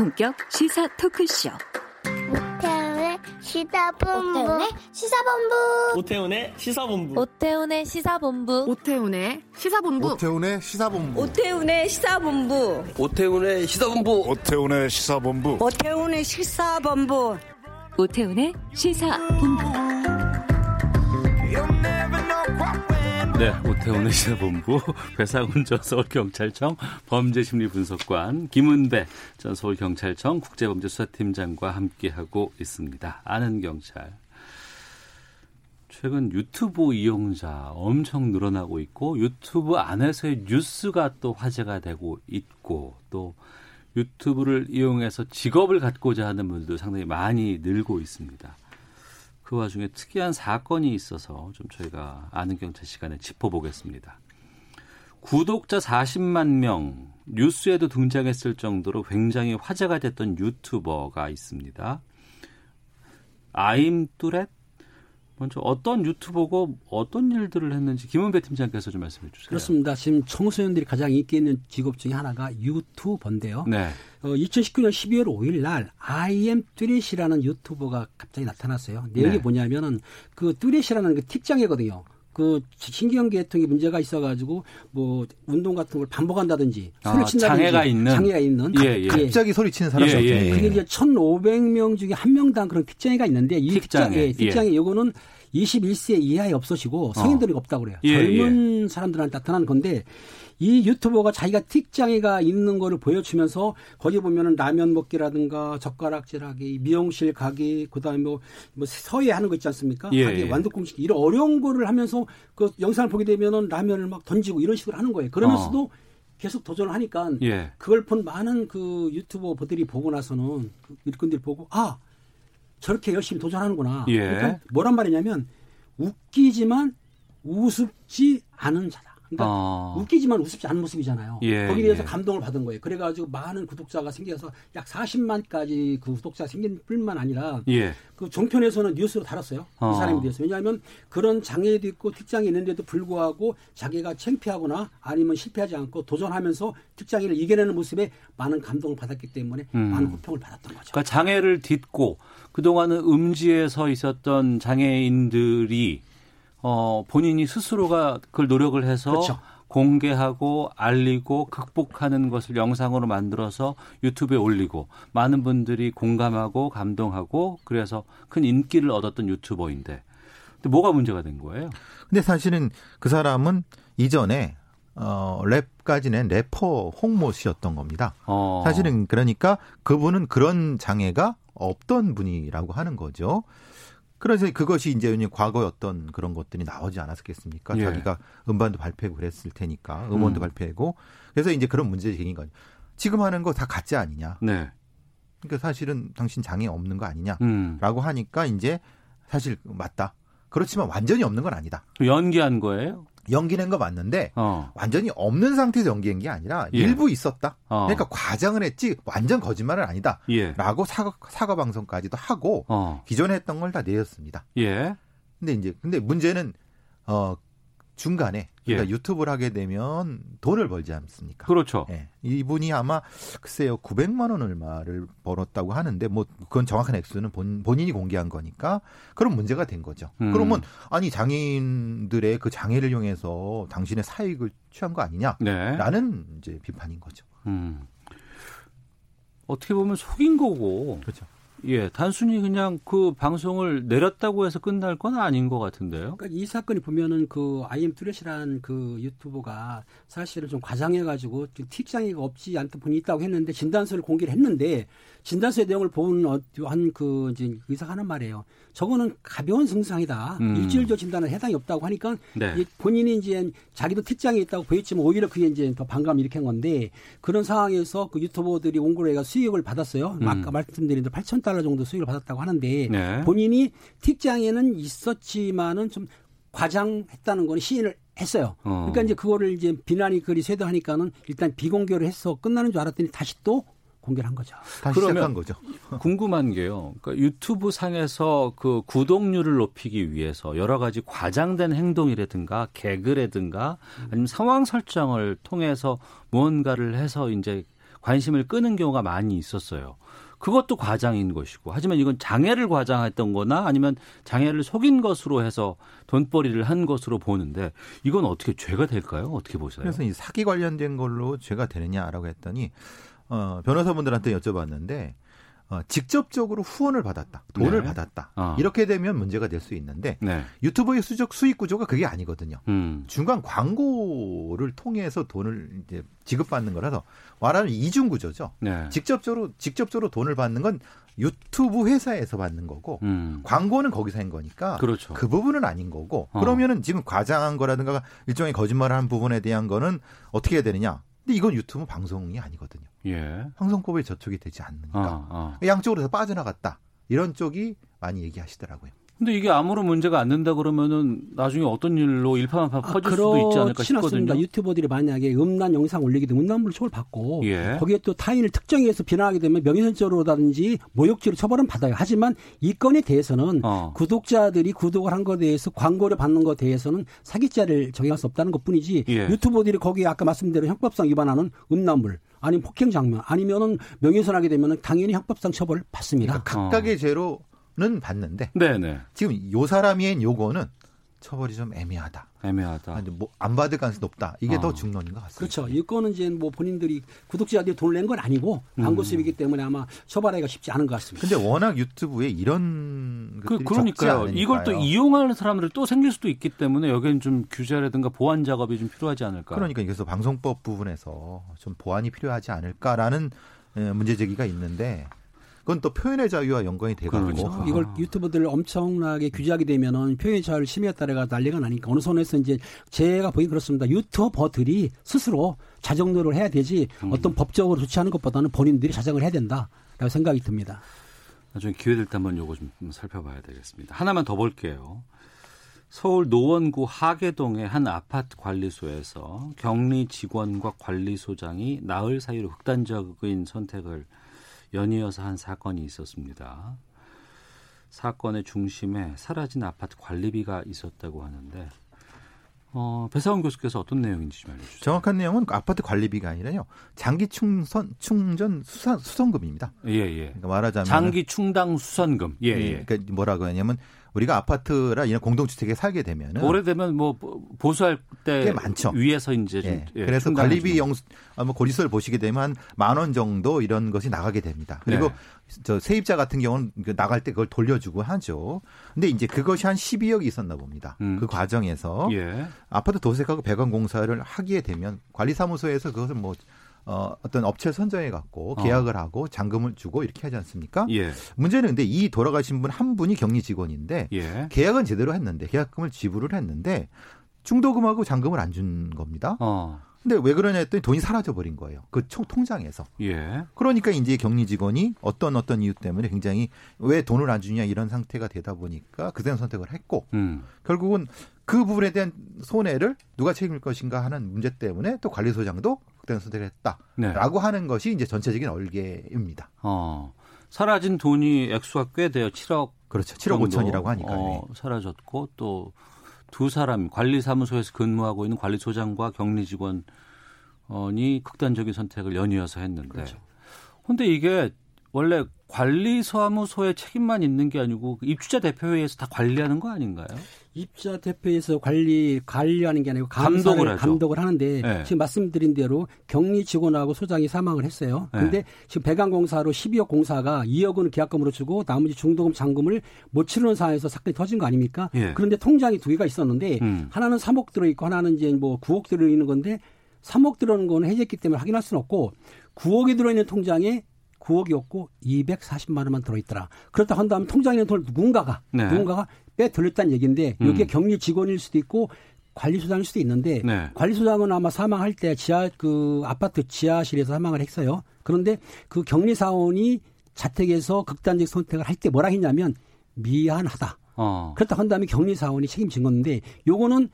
본격 시사 토크쇼. 오태훈의 시사본부. 오태훈의 시사본부. 오태훈의 시사본부. 오태훈의 시사본부. 오태훈의 시사본부. 오태훈의 시사본부. 오태훈의 시사본부. 오태훈의 시사본부. 오태훈의 시사본부. 오태훈의 시사본부. 네, 오태훈의 시사본부 배상훈 전 서울경찰청 범죄심리분석관 김은배 전 서울경찰청 국제범죄수사팀장과 함께하고 있습니다. 아는 경찰. 최근 유튜브 이용자 엄청 늘어나고 있고 유튜브 안에서의 뉴스가 또 화제가 되고 있고 또 유튜브를 이용해서 직업을 갖고자 하는 분들도 상당히 많이 늘고 있습니다. 그 와중에 특이한 사건이 있어서 좀 저희가 아는 경찰 시간에 짚어보겠습니다. 구독자 40만 명 뉴스에도 등장했을 정도로 굉장히 화제가 됐던 유튜버가 있습니다. 아임 뚜렛 먼저 어떤 유튜버고 어떤 일들을 했는지 김은배 팀장께서 좀 말씀해 주세요. 그렇습니다. 지금 청소년들이 가장 인기 있는 직업 중에 하나가 유튜버인데요. 네. 어, 2019년 12월 5일 날 IM 뚜렛이라는 유튜버가 갑자기 나타났어요. 내용이 네. 뭐냐면은 그 뚜렛이라는 그 틱장애거든요. 그 신경계통에 문제가 있어가지고 뭐 운동 같은 걸 반복한다든지 아, 소리를 친다든지 장애가 있는? 장애가 있는 예, 예. 갑자기 소리 치는 사람이 예, 없죠. 예. 그게 이제 1,500명 중에 한 명당 그런 틱장애가 있는데 이 틱장애, 틱장애, 예. 요거는 21세 이하에 없어지고 성인들이 없다고 그래요. 예, 젊은 사람들한테 나타나는 건데 이 유튜버가 자기가 틱장애가 있는 거를 보여주면서 거기 보면은 라면 먹기라든가 젓가락질하기, 미용실 가기, 그다음에 뭐, 뭐 서예 하는 거 있지 않습니까? 예, 하기, 예. 완두콩 시기 이런 어려운 거를 하면서 그 영상을 보게 되면은 라면을 막 던지고 이런 식으로 하는 거예요. 그러면서도 계속 도전을 하니까 예. 그걸 본 많은 그 유튜버들이 보고 나서는 그 일꾼들이 보고 아 저렇게 열심히 도전하는구나. 예. 그러니까 뭐란 말이냐면 웃기지만 우습지 않은 자다. 그러니까 어. 웃기지만 우습지 않은 모습이잖아요. 예, 거기에 대해서 예. 감동을 받은 거예요. 그래가지고 많은 구독자가 생겨서 약 40만까지 그 구독자가 생긴 뿐만 아니라 예. 그 종편에서는 뉴스로 다뤘어요. 어. 이 사람에 대해서. 왜냐하면 그런 장애도 있고 특장이 있는데도 불구하고 자기가 창피하거나 아니면 실패하지 않고 도전하면서 특장애를 이겨내는 모습에 많은 감동을 받았기 때문에 음. 많은 호평을 받았던 거죠. 그러니까 장애를 딛고 그동안은 음지에 서 있었던 장애인들이 어 본인이 스스로가 그걸 노력을 해서 그렇죠. 공개하고 알리고 극복하는 것을 영상으로 만들어서 유튜브에 올리고 많은 분들이 공감하고 감동하고 그래서 큰 인기를 얻었던 유튜버인데 근데 뭐가 문제가 된 거예요? 근데 사실은 그 사람은 이전에 어, 랩까지 낸 래퍼 홍모 씨였던 겁니다. 어. 사실은 그러니까 그분은 그런 장애가 없던 분이라고 하는 거죠. 그래서 그것이 이제 과거의 어떤 그런 것들이 나오지 않았겠습니까? 예. 자기가 음반도 발표하고 그랬을 테니까 음원도 음. 발표하고 그래서 이제 그런 문제 제기인 거죠. 지금 하는 거 다 가짜 아니냐? 네. 그러니까 사실은 당신 장애 없는 거 아니냐라고 음. 하니까 이제 사실 맞다. 그렇지만 완전히 없는 건 아니다. 연기한 거예요? 연기낸 거 맞는데 어. 완전히 없는 상태에서 연기한 게 아니라 예. 일부 있었다. 어. 그러니까 과장을 했지 완전 거짓말은 아니다. 예. 라고 사과, 사과 방송까지도 하고 어. 기존에 했던 걸 다 내렸습니다. 예. 근데 이제 근데 문제는 어 중간에 그러니까 예. 유튜브를 하게 되면 돈을 벌지 않습니까? 그렇죠. 예. 이분이 아마 글쎄요 900만 원 얼마를 벌었다고 하는데 뭐 그건 정확한 액수는 본, 본인이 공개한 거니까 그런 문제가 된 거죠. 음. 그러면 아니 장애인들의 그 장애를 이용해서 당신의 사익을 취한 거 네. 아니냐라는 이제 비판인 거죠. 음. 어떻게 보면 속인 거고. 그렇죠. 예, 단순히 그냥 그 방송을 내렸다고 해서 끝날 건 아닌 것 같은데요. 그러니까 이 사건이 보면은 그 아이엠 뚜렛이라는 그 유튜버가 사실은 좀 과장해가지고 틱장애가 없지 않던 분이 있다고 했는데 진단서를 공개를 했는데 진단서의 내용을 본 한그 이제 의사가 하는 말이에요. 저거는 가벼운 증상이다. 음. 일주일조 진단은 해당이 없다고 하니까 네. 이 본인이 이제 자기도 틱장애 있다고 보였지만 오히려 그게 이제 더 반감 일으킨 건데 그런 상황에서 그 유튜버들이 옹골회가 수익을 받았어요. 음. 아까 말씀드린 대로 8천 달러 정도 수익을 받았다고 하는데 네. 본인이 틱장애는 있었지만은 좀 과장했다는 거는 시인을 했어요. 어. 그러니까 이제 그거를 이제 비난이 그리 쇄도하니까는 일단 비공개로 해서 끝나는 줄 알았더니 다시 또 공개를 한 거죠. 다시 그러면 시작한 거죠. 궁금한 게요. 그러니까 유튜브 상에서 그 구독률을 높이기 위해서 여러 가지 과장된 행동이라든가 개그라든가 아니면 상황 설정을 통해서 무언가를 해서 이제 관심을 끄는 경우가 많이 있었어요. 그것도 과장인 것이고 하지만 이건 장애를 과장했던 거나 아니면 장애를 속인 것으로 해서 돈벌이를 한 것으로 보는데 이건 어떻게 죄가 될까요? 어떻게 보세요? 그래서 이 사기 관련된 걸로 죄가 되느냐라고 했더니 어, 변호사분들한테 여쭤봤는데 어, 직접적으로 후원을 받았다, 돈을 네. 받았다. 어. 이렇게 되면 문제가 될 수 있는데 네. 유튜버의 수적 수익 구조가 그게 아니거든요. 음. 중간 광고를 통해서 돈을 이제 지급받는 거라서 말하면 이중 구조죠. 네. 직접적으로 직접적으로 돈을 받는 건 유튜브 회사에서 받는 거고 음. 광고는 거기서 한 거니까 그렇죠. 그 부분은 아닌 거고 어. 그러면은 지금 과장한 거라든가 일종의 거짓말을 한 부분에 대한 거는 어떻게 해야 되느냐? 근데 이건 유튜브 방송이 아니거든요. 예. 황성법에 저촉이 되지 않는가. 어, 어. 양쪽으로 다 빠져나갔다. 이런 쪽이 많이 얘기하시더라고요. 근데 이게 아무런 문제가 안 된다 그러면은 나중에 어떤 일로 일파만파 퍼질 수도 있지 않을까. 싶거든요. 유튜버들이 만약에 음란 영상 올리게 되면 음란물 처벌 받고 예. 거기에 또 타인을 특정해서 비난하게 되면 명예훼손죄로라든지 모욕죄로 처벌은 받아요. 하지만 이 건에 대해서는 어. 구독자들이 구독을 한 것에 대해서 광고를 받는 것에 대해서는 사기죄를 적용할 수 없다는 것뿐이지 예. 유튜버들이 거기에 아까 말씀대로 형법상 위반하는 음란물 아니면 폭행 장면 아니면은 명예훼손하게 되면은 당연히 형법상 처벌을 받습니다. 그러니까 각각의 죄로 는 받는데 네네. 지금 요 사람이 한 요거는 처벌이 좀 애매하다. 애매하다. 아, 뭐안 받을 가능성이 높다. 이게 어. 더 중론인 것 같습니다. 그렇죠. 이 건은 이제 뭐 본인들이 구독자들이 돈을 낸 건 아니고 음. 광고 수입이기 때문에 아마 처벌하기가 쉽지 않은 것 같습니다. 근데 워낙 유튜브에 이런 그, 그러니까요. 않으니까요. 이걸 또 이용하는 사람들이 또 생길 수도 있기 때문에 여기는 좀 규제라든가 보완 작업이 좀 필요하지 않을까. 그러니까 그래서 방송법 부분에서 좀 보완이 필요하지 않을까라는 에, 문제 제기가 있는데 그건 또 표현의 자유와 연관이 돼가지고 그렇죠. 이걸 유튜버들 엄청나게 규제하게 되면은 표현의 자유를 심의했다가 난리가 나니까 어느 선에서 이제 제가 보기 그렇습니다. 유튜버들이 스스로 자정노를 해야 되지 음. 어떤 법적으로 조치하는 것보다는 본인들이 자정을 해야 된다라고 생각이 듭니다. 나중에 기회 될 때 한번 요거 좀 살펴봐야 되겠습니다. 하나만 더 볼게요. 서울 노원구 하계동의 한 아파트 관리소에서 격리 직원과 관리소장이 나흘 사이로 극단적인 선택을 연이어서 한 사건이 있었습니다. 사건의 중심에 사라진 아파트 관리비가 있었다고 하는데 어, 배사원 교수께서 어떤 내용인지 좀 알려주세요. 정확한 내용은 그 아파트 관리비가 아니라요 장기 충선 충전 수산 수선금입니다. 예, 예. 그러니까 말하자면 장기 충당 수선금. 예, 예. 그러니까 뭐라고 하냐면 우리가 아파트라 이런 공동주택에 살게 되면은 오래되면 뭐 보수할 때꽤 많죠. 위에서 이제 좀 예. 예, 그래서 관리비 영 아마 고리서를 보시게 되면 만 원 정도 이런 것이 나가게 됩니다. 그리고 네. 저 세입자 같은 경우는 그 나갈 때 그걸 돌려주고 하죠. 근데 이제 그것이 한 12억이 있었나 봅니다. 음. 그 과정에서 예. 아파트 도색하고 배관 공사를 하게 되면 관리사무소에서 그것을 뭐 어, 어떤 업체를 선정해 갖고 어. 계약을 하고 잔금을 주고 이렇게 하지 않습니까? 예. 문제는 근데 이 돌아가신 분 한 분이 격리 직원인데 예. 계약은 제대로 했는데 계약금을 지불을 했는데 중도금하고 잔금을 안 준 겁니다. 어. 근데 왜 그러냐 했더니 돈이 사라져 버린 거예요. 그 총 통장에서. 예. 그러니까 이제 격리 직원이 어떤 어떤 이유 때문에 굉장히 왜 돈을 안 주냐 이런 상태가 되다 보니까 그대로 선택을 했고 음. 결국은 그 부분에 대한 손해를 누가 책임질 것인가 하는 문제 때문에 또 관리소장도 그대로 선택을 했다라고 네. 하는 것이 이제 전체적인 얼개입니다. 어. 사라진 돈이 액수가 꽤 돼요. 7억. 그렇죠. 7억 5천이라고 하니까. 어, 사라졌고 또 두 사람 관리사무소에서 근무하고 있는 관리소장과 격리 직원이 극단적인 선택을 연이어서 했는데. 그렇죠. 근데 이게 원래 관리사무소의 책임만 있는 게 아니고 그 입주자 대표회에서 다 관리하는 거 아닌가요? 입자 대표에서 관리 관리하는 게 아니고 감독을 감독을 하는데 네. 지금 말씀드린 대로 격리 직원하고 소장이 사망을 했어요. 네. 그런데 지금 배관공사로 12억 공사가 2억 원을 계약금으로 주고 나머지 중도금 잔금을 못 치르는 상황에서 사건이 터진 거 아닙니까? 예. 그런데 통장이 두 개가 있었는데 음. 하나는 3억 들어 있고 하나는 이제 뭐 9억 들어 있는 건데 3억 들어있는 거는 해제했기 때문에 확인할 수는 없고 9억이 들어 있는 통장에 9억이 없고 240만 원만 들어있더라. 그렇다 한다면 통장에 있는 돈을 누군가가 네. 누군가가 빼 돌렸다는 얘기인데 이게 음. 격리 직원일 수도 있고 관리소장일 수도 있는데 네. 관리소장은 아마 사망할 때 지하 그 아파트 지하실에서 사망을 했어요. 그런데 그 격리 사원이 자택에서 극단적 선택을 할 때 뭐라 했냐면 미안하다. 어. 그렇다 한다면 격리 사원이 책임진 건데 요거는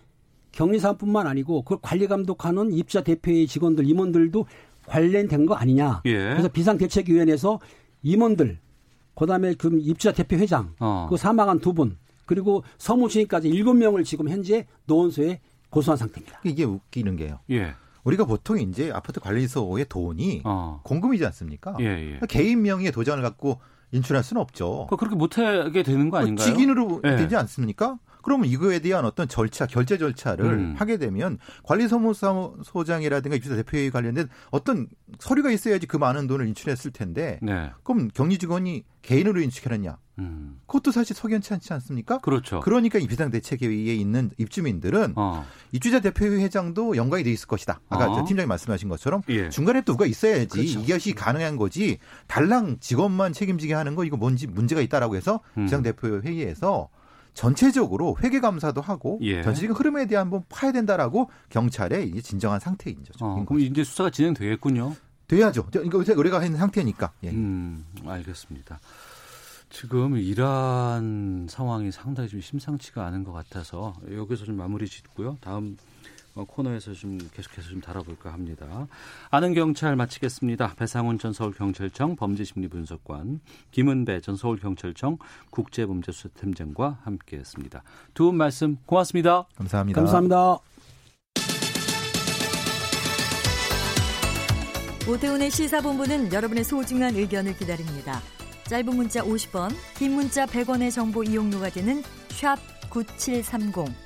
격리 사원뿐만 아니고 그걸 관리 감독하는 입자 대표의 직원들 임원들도 관련된 거 아니냐. 예. 그래서 비상대책위원회에서 임원들 그다음에 그 입주자 대표 회장 어. 그 사망한 두 분 그리고 서무주임까지 일곱 명을 지금 현재 노원소에 고소한 상태입니다. 이게 웃기는 게요. 예. 우리가 보통 이제 아파트 관리소의 돈이 어. 공금이지 않습니까? 예, 예. 개인 명의의 도장을 갖고 인출할 수는 없죠. 그 그렇게 못하게 되는 거 아닌가요? 직인으로 예. 되지 않습니까? 그러면 이거에 대한 어떤 절차, 결제 절차를 음. 하게 되면 관리사무소장이라든가 입주자 대표회의 관련된 어떤 서류가 있어야지 그 많은 돈을 인출했을 텐데 네. 그럼 격리 직원이 개인으로 인출했냐? 음. 그것도 사실 석연치 않지 않습니까? 그렇죠. 그러니까 이 비상대책회의에 있는 입주민들은 어. 입주자 대표회의 회장도 연관이 돼 있을 것이다. 아까 어. 저 팀장님 말씀하신 것처럼 예. 중간에 또 누가 있어야지 그렇죠. 이것이 가능한 거지. 달랑 직원만 책임지게 하는 거 이거 뭔지 문제가 있다라고 해서 음. 비상대표회의에서 전체적으로 회계 감사도 하고 예. 전체적인 흐름에 대한 한번 파야 된다라고 경찰에 이제 진정한 상태인 거죠. 어, 그럼 이제 수사가 진행되겠군요. 돼야죠. 이거 의뢰가 있는 상태니까. 예. 음, 알겠습니다. 지금 이란 상황이 상당히 좀 심상치가 않은 것 같아서 여기서 좀 마무리 짓고요. 다음 어, 코너에서 좀 계속해서 좀 다뤄볼까 합니다. 아는 경찰 마치겠습니다. 배상훈 전 서울경찰청 범죄심리분석관, 김은배 전 서울경찰청 국제범죄수사팀장과 함께했습니다. 두 분 말씀 고맙습니다. 감사합니다. 감사합니다. 오태훈의 시사본부는 여러분의 소중한 의견을 기다립니다. 짧은 문자 50원, 긴 문자 100원의 정보 이용료가 되는 샵 9730.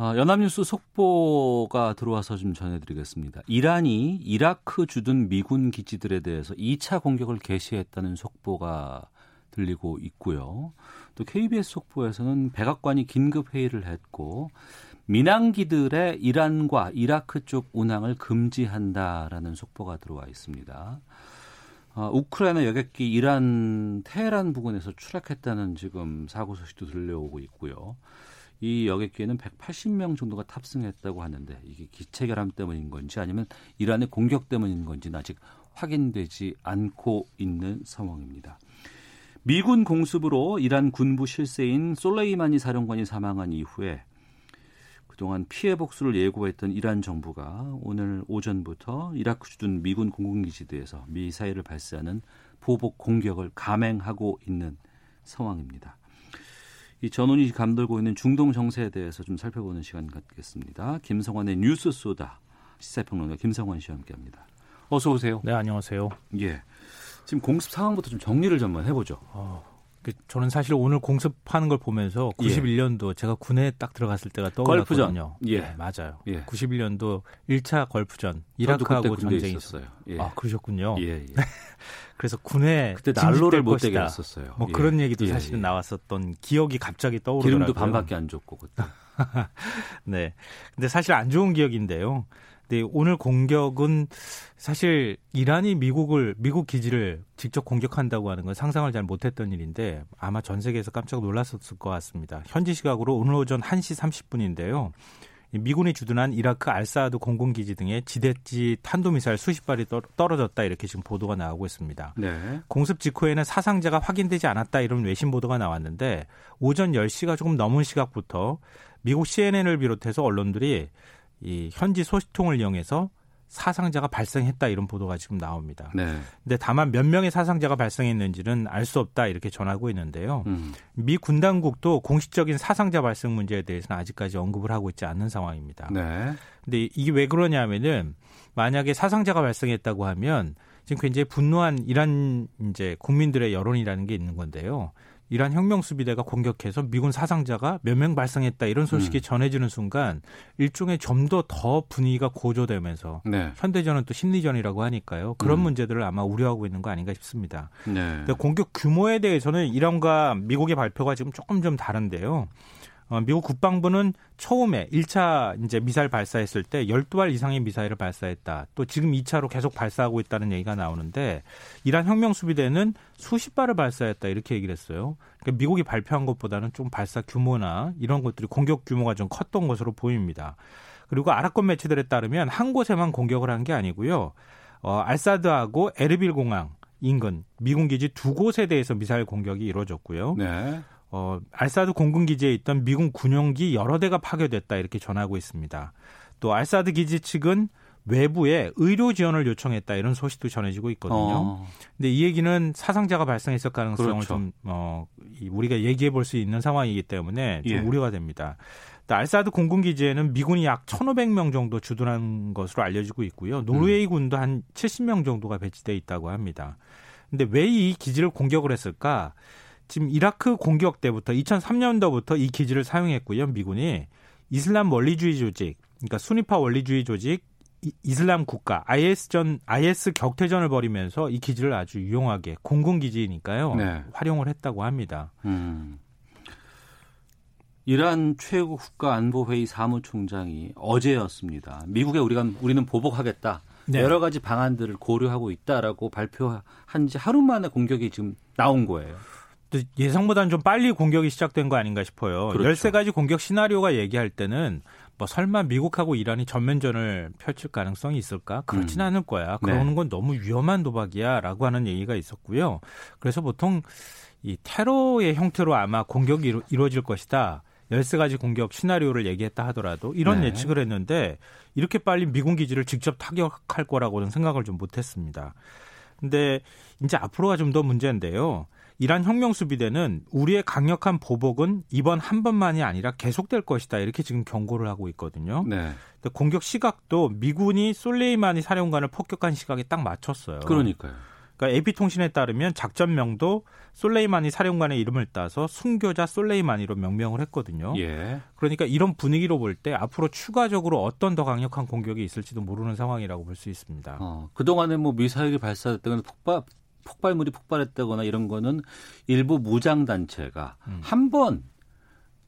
어, 연합뉴스 속보가 들어와서 좀 전해드리겠습니다. 이란이 이라크 주둔 미군 기지들에 대해서 2차 공격을 개시했다는 속보가 들리고 있고요. 또 KBS 속보에서는 백악관이 긴급 회의를 했고 민항기들의 이란과 이라크 쪽 운항을 금지한다라는 속보가 들어와 있습니다. 어, 우크라이나 여객기 이란 테헤란 부근에서 추락했다는 지금 사고 소식도 들려오고 있고요. 이 여객기에는 180명 정도가 탑승했다고 하는데 이게 기체 결함 때문인 건지 아니면 이란의 공격 때문인 건지는 아직 확인되지 않고 있는 상황입니다. 미군 공습으로 이란 군부 실세인 솔레이마니 사령관이 사망한 이후에 그동안 피해 복수를 예고했던 이란 정부가 오늘 오전부터 이라크 주둔 미군 공군기지대에서 미사일을 발사하는 보복 공격을 감행하고 있는 상황입니다. 이 전원이 감돌고 있는 중동 정세에 대해서 좀 살펴보는 시간 갖겠습니다. 김성환의 뉴스 소다 시사평론가 김성환 씨와 함께합니다. 어서 오세요. 네, 안녕하세요. 예. 지금 공습 상황부터 좀 정리를 좀 해보죠. 어, 그 저는 사실 오늘 공습하는 걸 보면서 91년도 예. 제가 군에 딱 들어갔을 때가 떠올랐거든요. 예, 네, 맞아요. 예. 91년도 1차 걸프전 이라크하고 전쟁이 있었어요. 예. 아 그러셨군요. 예, 예. 그래서 군에 그때 난로를 못 되게 했었어요. 뭐 예. 그런 얘기도 예, 사실은 예. 나왔었던 기억이 갑자기 떠오르더라고요. 기름도 반밖에 안 줬고 그때. 네. 근데 사실 안 좋은 기억인데요. 근데 오늘 공격은 사실 이란이 미국을 미국 기지를 직접 공격한다고 하는 건 상상을 잘 못했던 일인데 아마 전 세계에서 깜짝 놀랐었을 것 같습니다. 현지 시각으로 오늘 오전 1시 30분인데요. 미군이 주둔한 이라크 알사드 공군기지 등의 지대지 탄도미사일 수십 발이 떨어졌다 이렇게 지금 보도가 나오고 있습니다. 네. 공습 직후에는 사상자가 확인되지 않았다 이런 외신 보도가 나왔는데 오전 10시가 조금 넘은 시각부터 미국 CNN을 비롯해서 언론들이 이 현지 소식통을 이용해서 사상자가 발생했다 이런 보도가 지금 나옵니다. 네. 근데 다만 몇 명의 사상자가 발생했는지는 알 수 없다 이렇게 전하고 있는데요. 음. 미 군당국도 공식적인 사상자 발생 문제에 대해서는 아직까지 언급을 하고 있지 않는 상황입니다. 네. 근데 이게 왜 그러냐면은 만약에 사상자가 발생했다고 하면 지금 굉장히 분노한 이란 이제 국민들의 여론이라는 게 있는 건데요. 이란 혁명 수비대가 공격해서 미군 사상자가 몇 명 발생했다 이런 소식이 음. 전해지는 순간 일종의 좀 더 더 분위기가 고조되면서 네. 현대전은 또 심리전이라고 하니까요. 그런 음. 문제들을 아마 우려하고 있는 거 아닌가 싶습니다. 네. 공격 규모에 대해서는 이란과 미국의 발표가 지금 조금 좀 다른데요. 어, 미국 국방부는 처음에 1차 이제 미사일 발사했을 때 12발 이상의 미사일을 발사했다. 또 지금 2차로 계속 발사하고 있다는 얘기가 나오는데 이란 혁명 수비대는 수십 발을 발사했다 이렇게 얘기를 했어요. 그러니까 미국이 발표한 것보다는 좀 발사 규모나 이런 것들이 공격 규모가 좀 컸던 것으로 보입니다. 그리고 아랍권 매체들에 따르면 한 곳에만 공격을 한 게 아니고요. 어, 알사드하고 에르빌 공항 인근 미군 기지 두 곳에 대해서 미사일 공격이 이루어졌고요. 네. 어, 알사드 공군 기지에 있던 미군 군용기 여러 대가 파괴됐다 이렇게 전하고 있습니다. 또 알사드 기지 측은 외부에 의료 지원을 요청했다 이런 소식도 전해지고 있거든요. 어. 근데 이 얘기는 사상자가 발생했을 가능성을 그렇죠. 좀 어, 우리가 얘기해 볼 수 있는 상황이기 때문에 좀 예. 우려가 됩니다. 또 알사드 공군 기지에는 미군이 약 1,500명 정도 주둔한 것으로 알려지고 있고요. 노르웨이 음. 군도 한 70명 정도가 배치돼 있다고 합니다. 근데 왜 이 기지를 공격을 했을까? 지금 이라크 공격 때부터 2003년도부터 이 기지를 사용했고요. 미군이 이슬람 원리주의 조직, 그러니까 순위파 원리주의 조직 이슬람 국가 IS전 IS 격퇴전을 벌이면서 이 기지를 아주 유용하게 공군 기지니까요 네. 활용을 했다고 합니다. 음. 이란 최고 국가 안보회의 사무총장이 어제였습니다. 미국에 우리가 우리는 보복하겠다. 네. 여러 가지 방안들을 고려하고 있다라고 발표한 지 하루 만에 공격이 지금 나온 거예요. 예상보다는 좀 빨리 공격이 시작된 거 아닌가 싶어요. 그렇죠. 13가지 공격 시나리오가 얘기할 때는 뭐 설마 미국하고 이란이 전면전을 펼칠 가능성이 있을까? 그렇지는 음. 않을 거야. 그러는 네. 건 너무 위험한 도박이야라고 하는 얘기가 있었고요. 그래서 보통 이 테러의 형태로 아마 공격이 이루어질 것이다. 13가지 공격 시나리오를 얘기했다 하더라도 이런 네. 예측을 했는데 이렇게 빨리 미군 기지를 직접 타격할 거라고는 생각을 좀 못 했습니다. 근데 이제 앞으로가 좀 더 문제인데요. 이란 혁명 수비대는 우리의 강력한 보복은 이번 한 번만이 아니라 계속될 것이다 이렇게 지금 경고를 하고 있거든요. 네. 공격 시각도 미군이 솔레이마니 사령관을 폭격한 시각에 딱 맞췄어요. 그러니까요. 그러니까 AP통신에 따르면 작전명도 솔레이마니 사령관의 이름을 따서 순교자 솔레이마니로 명명을 했거든요. 예. 그러니까 이런 분위기로 볼 때 앞으로 추가적으로 어떤 더 강력한 공격이 있을지도 모르는 상황이라고 볼 수 있습니다. 어, 그동안에 뭐 미사일이 발사됐다거나 폭발 폭발물이 폭발했다거나 이런 거는 일부 무장 단체가 음. 한번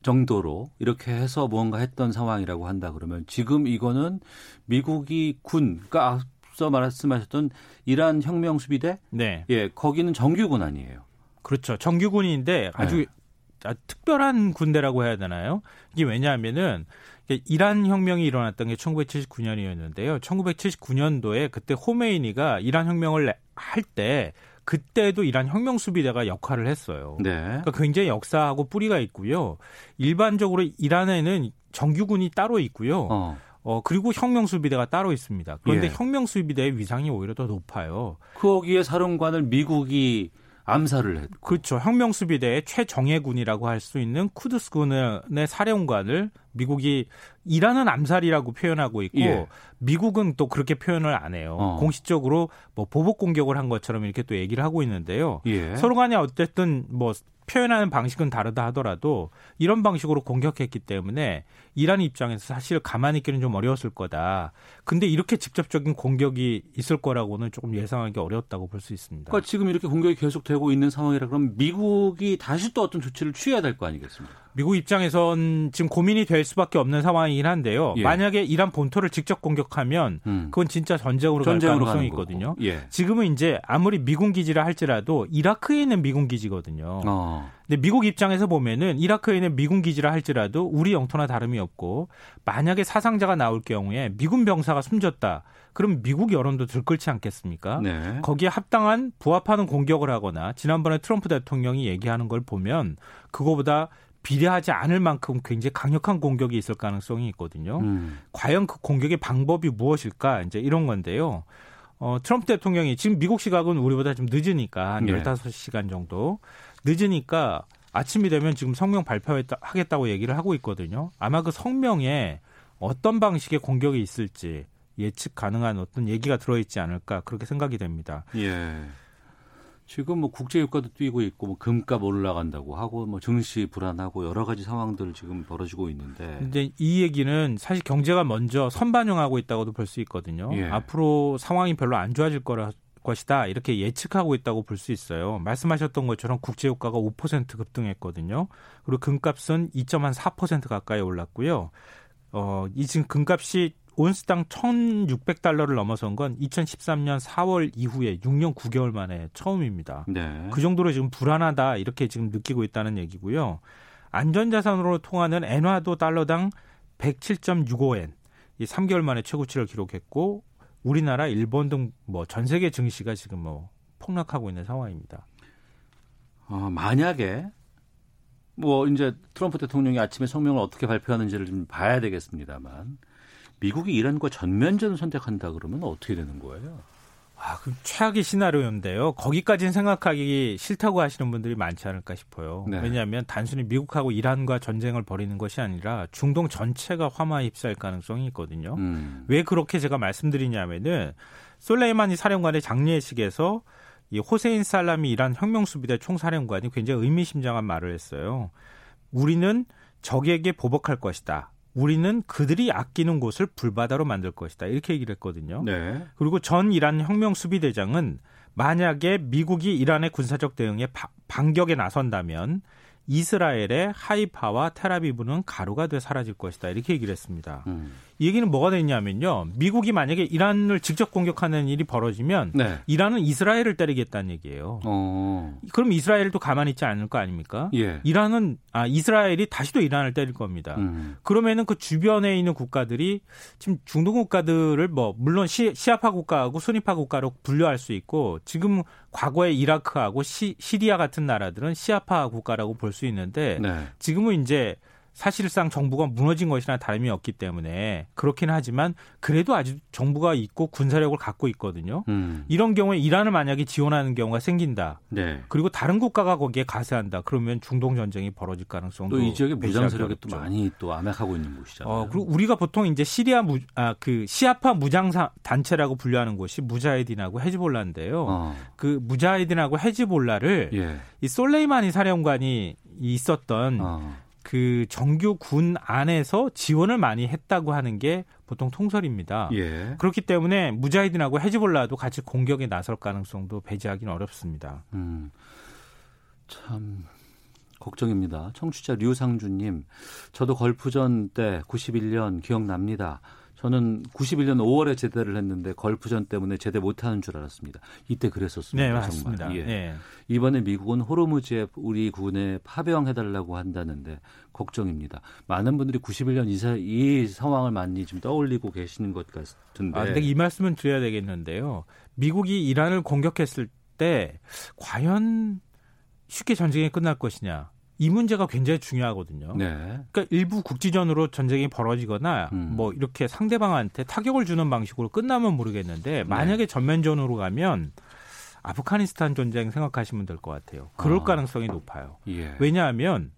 정도로 이렇게 해서 무언가 했던 상황이라고 한다 그러면 지금 이거는 미국이 군, 그러니까 앞서 말씀하셨던 이란 혁명 수비대, 네, 예, 거기는 정규군 아니에요. 그렇죠, 정규군인데 아주 네. 특별한 군대라고 해야 되나요? 이게 왜냐하면은 이란 혁명이 일어났던 게 1979년이었는데요. 1979년도에 그때 호메이니가 이란 혁명을 할 때 그때도 이란 혁명 수비대가 역할을 했어요. 네. 그러니까 굉장히 역사하고 뿌리가 있고요. 일반적으로 이란에는 정규군이 따로 있고요. 어. 어 그리고 혁명 수비대가 따로 있습니다. 그런데 예. 혁명 수비대의 위상이 오히려 더 높아요. 거기에 사령관을 미국이 암살을 했고. 그렇죠. 혁명수비대의 최정예 군이라고 할 수 있는 쿠드스 군의 사령관을 미국이 이란은 암살이라고 표현하고 있고 예. 미국은 또 그렇게 표현을 안 해요. 어. 공식적으로 뭐 보복 공격을 한 것처럼 이렇게 또 얘기를 하고 있는데요. 예. 서로 간에 어쨌든 뭐 표현하는 방식은 다르다 하더라도 이런 방식으로 공격했기 때문에 이란 입장에서 사실 가만히 있기는 좀 어려웠을 거다. 근데 이렇게 직접적인 공격이 있을 거라고는 조금 예상하기 어려웠다고 볼 수 있습니다. 그러니까 지금 이렇게 공격이 계속되고 있는 상황이라 그러면 미국이 다시 또 어떤 조치를 취해야 될 거 아니겠습니까? 미국 입장에선 지금 고민이 될 수밖에 없는 상황이긴 한데요. 예. 만약에 이란 본토를 직접 공격하면 음. 그건 진짜 전쟁으로, 전쟁으로 갈 가능성이 있거든요. 예. 지금은 이제 아무리 미군 기지를 할지라도 이라크에 있는 미군 기지거든요. 어. 근데 미국 입장에서 보면은 이라크에 있는 미군 기지라 할지라도 우리 영토나 다름이 없고 만약에 사상자가 나올 경우에 미군 병사가 숨졌다. 그럼 미국 여론도 들끓지 않겠습니까? 네. 거기에 합당한 부합하는 공격을 하거나 지난번에 트럼프 대통령이 얘기하는 걸 보면 그거보다 비례하지 않을 만큼 굉장히 강력한 공격이 있을 가능성이 있거든요. 음. 과연 그 공격의 방법이 무엇일까? 이제 이런 건데요. 어, 트럼프 대통령이 지금 미국 시각은 우리보다 좀 늦으니까 한 네. 15시간 정도 늦으니까 아침이 되면 지금 성명 발표하겠다고 얘기를 하고 있거든요. 아마 그 성명에 어떤 방식의 공격이 있을지 예측 가능한 어떤 얘기가 들어있지 않을까 그렇게 생각이 됩니다. 예. 지금 뭐 국제 유가도 뛰고 있고 뭐 금값 올라간다고 하고 뭐 증시 불안하고 여러 가지 상황들 지금 벌어지고 있는데. 근데 이 얘기는 사실 경제가 먼저 선반영하고 있다고도 볼 수 있거든요. 예. 앞으로 상황이 별로 안 좋아질 거라 것이다 이렇게 예측하고 있다고 볼 수 있어요. 말씀하셨던 것처럼 국제 유가가 5% 급등했거든요. 그리고 금값은 2.4% 가까이 올랐고요. 어, 이 지금 금값이 온스당 1,600달러를 넘어선 건 2013년 4월 이후에 6년 9개월 만에 처음입니다. 네. 그 정도로 지금 불안하다 이렇게 지금 느끼고 있다는 얘기고요. 안전자산으로 통하는 엔화도 달러당 107.65엔 이 3개월 만에 최고치를 기록했고 우리나라, 일본 등 뭐 전 세계 증시가 지금 뭐 폭락하고 있는 상황입니다. 어, 만약에 뭐 이제 트럼프 대통령이 아침에 성명을 어떻게 발표하는지를 좀 봐야 되겠습니다만 미국이 이란과 전면전을 선택한다 그러면 어떻게 되는 거예요? 아, 그 최악의 시나리오인데요. 거기까지는 생각하기 싫다고 하시는 분들이 많지 않을까 싶어요. 네. 왜냐하면 단순히 미국하고 이란과 전쟁을 벌이는 것이 아니라 중동 전체가 화마에 휩싸일 가능성이 있거든요. 음. 왜 그렇게 제가 말씀드리냐면은 솔레이마니 사령관의 장례식에서 이 호세인 살라미 이란 혁명수비대 총사령관이 굉장히 의미심장한 말을 했어요. 우리는 적에게 보복할 것이다. 우리는 그들이 아끼는 곳을 불바다로 만들 것이다. 이렇게 얘기를 했거든요. 네. 그리고 전 이란 혁명 수비대장은 만약에 미국이 이란의 군사적 대응에 바, 반격에 나선다면 이스라엘의 하이파와 테라비브는 가루가 돼 사라질 것이다. 이렇게 얘기를 했습니다. 음. 이 얘기는 뭐가 됐냐면요. 미국이 만약에 이란을 직접 공격하는 일이 벌어지면 네. 이란은 이스라엘을 때리겠다는 얘기예요. 어. 그럼 이스라엘도 가만히 있지 않을 거 아닙니까? 예. 이란은 아 이스라엘이 다시 또 이란을 때릴 겁니다. 음. 그러면은 그 주변에 있는 국가들이 지금 중동 국가들을 뭐 물론 시, 시아파 국가하고 순위파 국가로 분류할 수 있고 지금 과거에 이라크하고 시, 시리아 같은 나라들은 시아파 국가라고 볼 수 있는데 네. 지금은 이제 사실상 정부가 무너진 것이나 다름이 없기 때문에 그렇긴 하지만 그래도 아직 정부가 있고 군사력을 갖고 있거든요. 음. 이런 경우에 이란을 만약에 지원하는 경우가 생긴다. 네. 그리고 다른 국가가 거기에 가세한다. 그러면 중동 전쟁이 벌어질 가능성도 또 이 지역에 무장 세력이 또. 많이 또 암약하고 있는 곳이잖아요. 어, 그리고 우리가 보통 이제 시리아 무, 아, 그 시아파 무장 사- 단체라고 분류하는 곳이 무자헤딘하고 헤즈볼라인데요. 어. 그 무자헤딘하고 헤즈볼라를 예. 이 솔레이마니 사령관이 있었던 어. 그 정규 군 안에서 지원을 많이 했다고 하는 게 보통 통설입니다. 예. 그렇기 때문에 무자히딘하고 헤즈볼라도 같이 공격에 나설 가능성도 배제하기는 어렵습니다. 음. 참 걱정입니다. 청취자 류상주님, 저도 걸프전 때 91년 기억납니다. 저는 91년 5월에 제대를 했는데 걸프전 때문에 제대 못하는 줄 알았습니다. 이때 그랬었습니다. 네, 정말. 맞습니다. 예. 예. 이번에 미국은 호르무즈에 우리 군에 파병해달라고 한다는데 걱정입니다. 많은 분들이 91년 이사, 이 상황을 많이 좀 떠올리고 계시는 것 같은데. 아, 근데 이 말씀은 드려야 되겠는데요. 미국이 이란을 공격했을 때 과연 쉽게 전쟁이 끝날 것이냐. 이 문제가 굉장히 중요하거든요. 네. 그러니까 일부 국지전으로 전쟁이 벌어지거나 음. 뭐 이렇게 상대방한테 타격을 주는 방식으로 끝나면 모르겠는데 만약에 전면전으로 가면 아프가니스탄 전쟁 생각하시면 될 것 같아요. 그럴 아. 가능성이 높아요. 예. 왜냐하면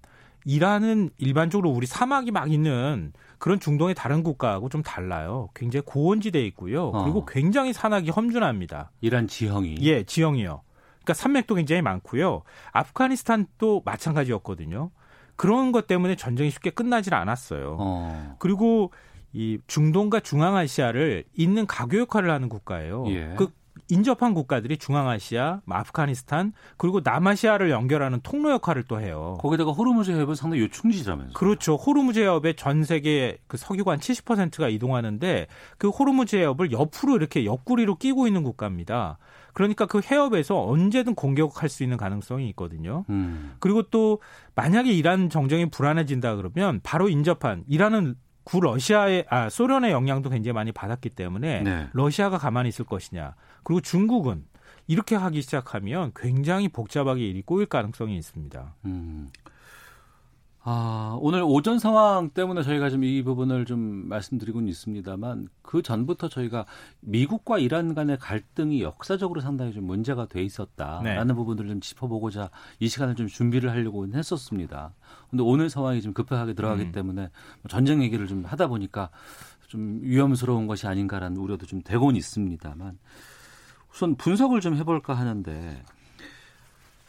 이란은 일반적으로 우리 사막이 막 있는 그런 중동의 다른 국가하고 좀 달라요. 굉장히 고원지대에 있고요. 어. 그리고 굉장히 산악이 험준합니다. 이란 지형이. 예, 지형이요. 그러니까 산맥도 굉장히 많고요. 아프가니스탄도 마찬가지였거든요. 그런 것 때문에 전쟁이 쉽게 끝나질 않았어요. 어. 그리고 이 중동과 중앙아시아를 잇는 가교 역할을 하는 국가예요. 예. 그 인접한 국가들이 중앙아시아, 뭐 아프가니스탄 그리고 남아시아를 연결하는 통로 역할을 또 해요. 거기다가 호르무즈 해협은 상당히 요충지라면서. 그렇죠. 호르무즈 해협에 전 세계 그 석유관 70%가 이동하는데 그 호르무즈 해협을 옆으로 이렇게 옆구리로 끼고 있는 국가입니다. 그러니까 그 해협에서 언제든 공격할 수 있는 가능성이 있거든요. 음. 그리고 또 만약에 이란 정정이 불안해진다 그러면 바로 인접한 이란은 구 러시아의 아 소련의 영향도 굉장히 많이 받았기 때문에 네. 러시아가 가만히 있을 것이냐. 그리고 중국은 이렇게 하기 시작하면 굉장히 복잡하게 일이 꼬일 가능성이 있습니다. 음. 아, 오늘 오전 상황 때문에 저희가 좀 이 부분을 좀 말씀드리고는 있습니다만 그 전부터 저희가 미국과 이란 간의 갈등이 역사적으로 상당히 좀 문제가 돼 있었다라는 네. 부분들을 좀 짚어보고자 이 시간을 좀 준비를 하려고 했었습니다. 근데 오늘 상황이 좀 급하게 들어가기 음. 때문에 전쟁 얘기를 좀 하다 보니까 좀 위험스러운 것이 아닌가라는 우려도 좀 되고는 있습니다만 우선 분석을 좀 해볼까 하는데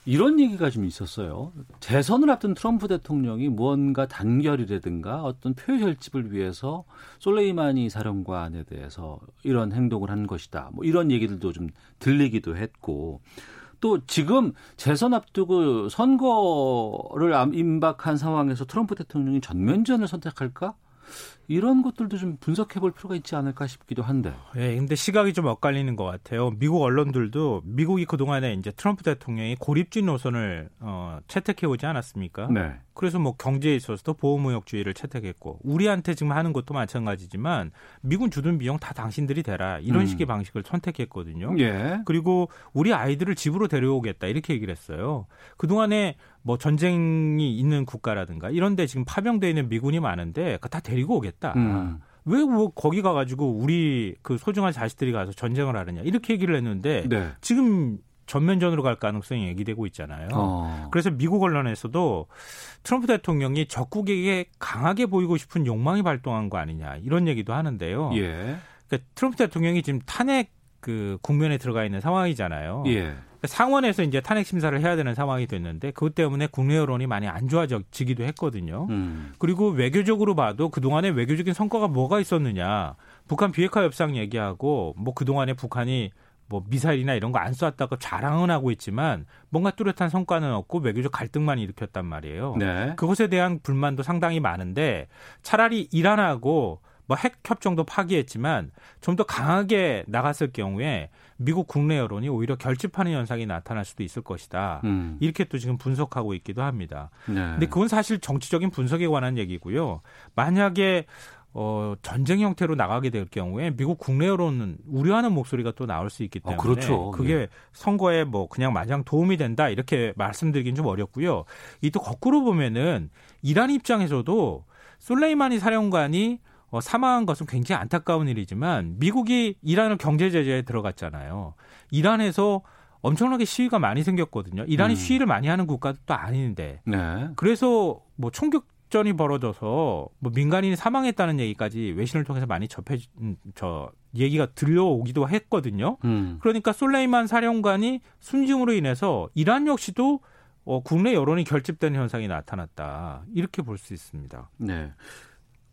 이런 얘기가 좀 있었어요. 재선을 앞둔 트럼프 대통령이 무언가 단결이라든가 어떤 표 결집을 위해서 솔레이마니 사령관에 대해서 이런 행동을 한 것이다. 뭐 이런 얘기들도 좀 들리기도 했고 또 지금 재선 앞두고 선거를 암- 임박한 상황에서 트럼프 대통령이 전면전을 선택할까? 이런 것들도 좀 분석해 볼 필요가 있지 않을까 싶기도 한데. 예, 근데 시각이 좀 엇갈리는 것 같아요. 미국 언론들도 미국이 그동안에 이제 트럼프 대통령이 고립주의 노선을 어, 채택해 오지 않았습니까? 네. 그래서 뭐 경제에 있어서도 보호무역주의를 채택했고 우리한테 지금 하는 것도 마찬가지지만 미군 주둔 비용 다 당신들이 대라 이런 음. 식의 방식을 선택했거든요. 예. 그리고 우리 아이들을 집으로 데려오겠다 이렇게 얘기를 했어요. 그동안에 뭐 전쟁이 있는 국가라든가 이런 데 지금 파병돼 있는 미군이 많은데 다 데리고 오겠다. 음. 왜뭐 거기 가가지고 우리 그 소중한 자식들이 가서 전쟁을 하느냐 이렇게 얘기를 했는데 네. 지금 전면전으로 갈 가능성이 얘기되고 있잖아요. 어. 그래서 미국 언론에서도 트럼프 대통령이 적국에게 강하게 보이고 싶은 욕망이 발동한 거 아니냐 이런 얘기도 하는데요. 예. 그러니까 트럼프 대통령이 지금 탄핵 그 국면에 들어가 있는 상황이잖아요. 예. 그러니까 상원에서 이제 탄핵 심사를 해야 되는 상황이 됐는데 그것 때문에 국내 여론이 많이 안 좋아지기도 했거든요. 음. 그리고 외교적으로 봐도 그동안에 외교적인 성과가 뭐가 있었느냐. 북한 비핵화 협상 얘기하고 뭐 그동안에 북한이 뭐 미사일이나 이런 거 안 쐈다고 자랑은 하고 있지만 뭔가 뚜렷한 성과는 없고 외교적 갈등만 일으켰단 말이에요. 네. 그것에 대한 불만도 상당히 많은데 차라리 이란하고 뭐 핵 협정도 파기했지만 좀 더 강하게 나갔을 경우에 미국 국내 여론이 오히려 결집하는 현상이 나타날 수도 있을 것이다. 음. 이렇게 또 지금 분석하고 있기도 합니다. 네. 근데 그건 사실 정치적인 분석에 관한 얘기고요. 만약에 어, 전쟁 형태로 나가게 될 경우에 미국 국내 여론은 우려하는 목소리가 또 나올 수 있기 때문에 아, 그렇죠. 그게 예. 선거에 뭐 그냥 마냥 도움이 된다 이렇게 말씀드리긴 좀 어렵고요. 이 또 거꾸로 보면은 이란 입장에서도 솔레이마니 사령관이 어, 사망한 것은 굉장히 안타까운 일이지만 미국이 이란을 경제 제재에 들어갔잖아요. 이란에서 엄청나게 시위가 많이 생겼거든요. 이란이 음. 시위를 많이 하는 국가도 또 아닌데. 네. 그래서 뭐 총격 전이 벌어져서 뭐 민간인이 사망했다는 얘기까지 외신을 통해서 많이 접해 음, 저 얘기가 들려오기도 했거든요. 음. 그러니까 솔레이만 사령관이 순직으로 인해서 이란 역시도 어, 국내 여론이 결집되는 현상이 나타났다. 이렇게 볼 수 있습니다. 네.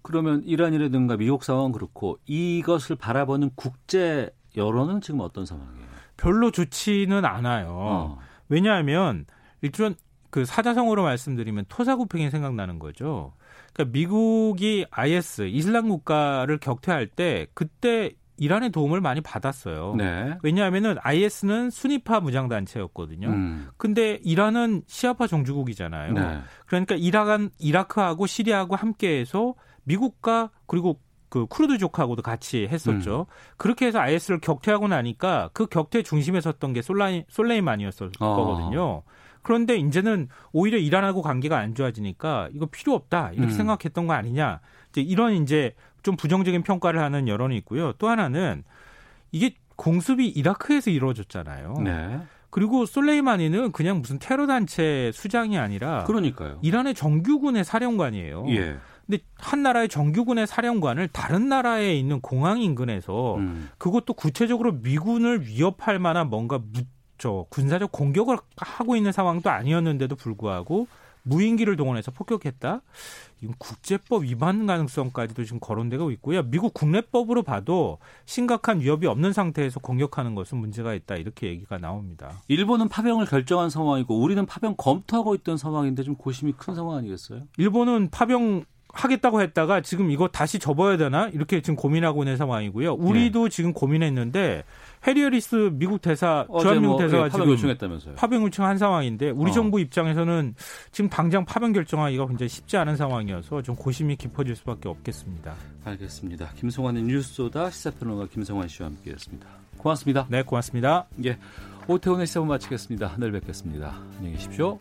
그러면 이란이라든가 미국 상황은 그렇고 이것을 바라보는 국제 여론은 지금 어떤 상황이에요? 별로 좋지는 않아요. 어. 왜냐하면 일단 그 사자성어로 말씀드리면 토사구팽이 생각나는 거죠. 그러니까 미국이 IS 이슬람 국가를 격퇴할 때 그때 이란의 도움을 많이 받았어요. 네. 왜냐하면은 IS는 순위파 무장 단체였거든요. 음. 근데 이란은 시아파 종주국이잖아요. 네. 그러니까 이라간 이라크하고 시리아하고 함께해서 미국과 그리고 그 쿠르드족하고도 같이 했었죠. 음. 그렇게 해서 IS를 격퇴하고 나니까 그 격퇴 중심에 섰던 게 솔라이, 솔레이만이었을 어. 거거든요. 그런데 이제는 오히려 이란하고 관계가 안 좋아지니까 이거 필요 없다 이렇게 음. 생각했던 거 아니냐. 이제 이런 이제 좀 부정적인 평가를 하는 여론이 있고요. 또 하나는 이게 공습이 이라크에서 이루어졌잖아요. 네. 그리고 솔레이마니는 그냥 무슨 테러 단체 수장이 아니라 그러니까요. 이란의 정규군의 사령관이에요. 예. 근데 한 나라의 정규군의 사령관을 다른 나라에 있는 공항 인근에서 음. 그것도 구체적으로 미군을 위협할 만한 뭔가 무, 저 군사적 공격을 하고 있는 상황도 아니었는데도 불구하고 무인기를 동원해서 폭격했다. 이건 국제법 위반 가능성까지도 지금 거론되고 있고요. 미국 국내법으로 봐도 심각한 위협이 없는 상태에서 공격하는 것은 문제가 있다. 이렇게 얘기가 나옵니다. 일본은 파병을 결정한 상황이고 우리는 파병 검토하고 있던 상황인데 좀 고심이 큰 상황 아니겠어요? 일본은 파병 하겠다고 했다가 지금 이거 다시 접어야 되나 이렇게 지금 고민하고 있는 상황이고요. 우리도 지금 고민했는데 해리 해리스 미국 대사 주한미국 뭐, 대사가 예, 파병 지금 요청했다면서요. 파병 요청한 상황인데 우리 어. 정부 입장에서는 지금 당장 파병 결정하기가 굉장히 쉽지 않은 상황이어서 좀 고심이 깊어질 수밖에 없겠습니다. 알겠습니다. 김성환의 뉴스소다 시사평론가 김성환 씨와 함께했습니다. 고맙습니다. 네, 고맙습니다. 예, 오태훈의 시사분 마치겠습니다. 내일 뵙겠습니다. 안녕히 계십시오.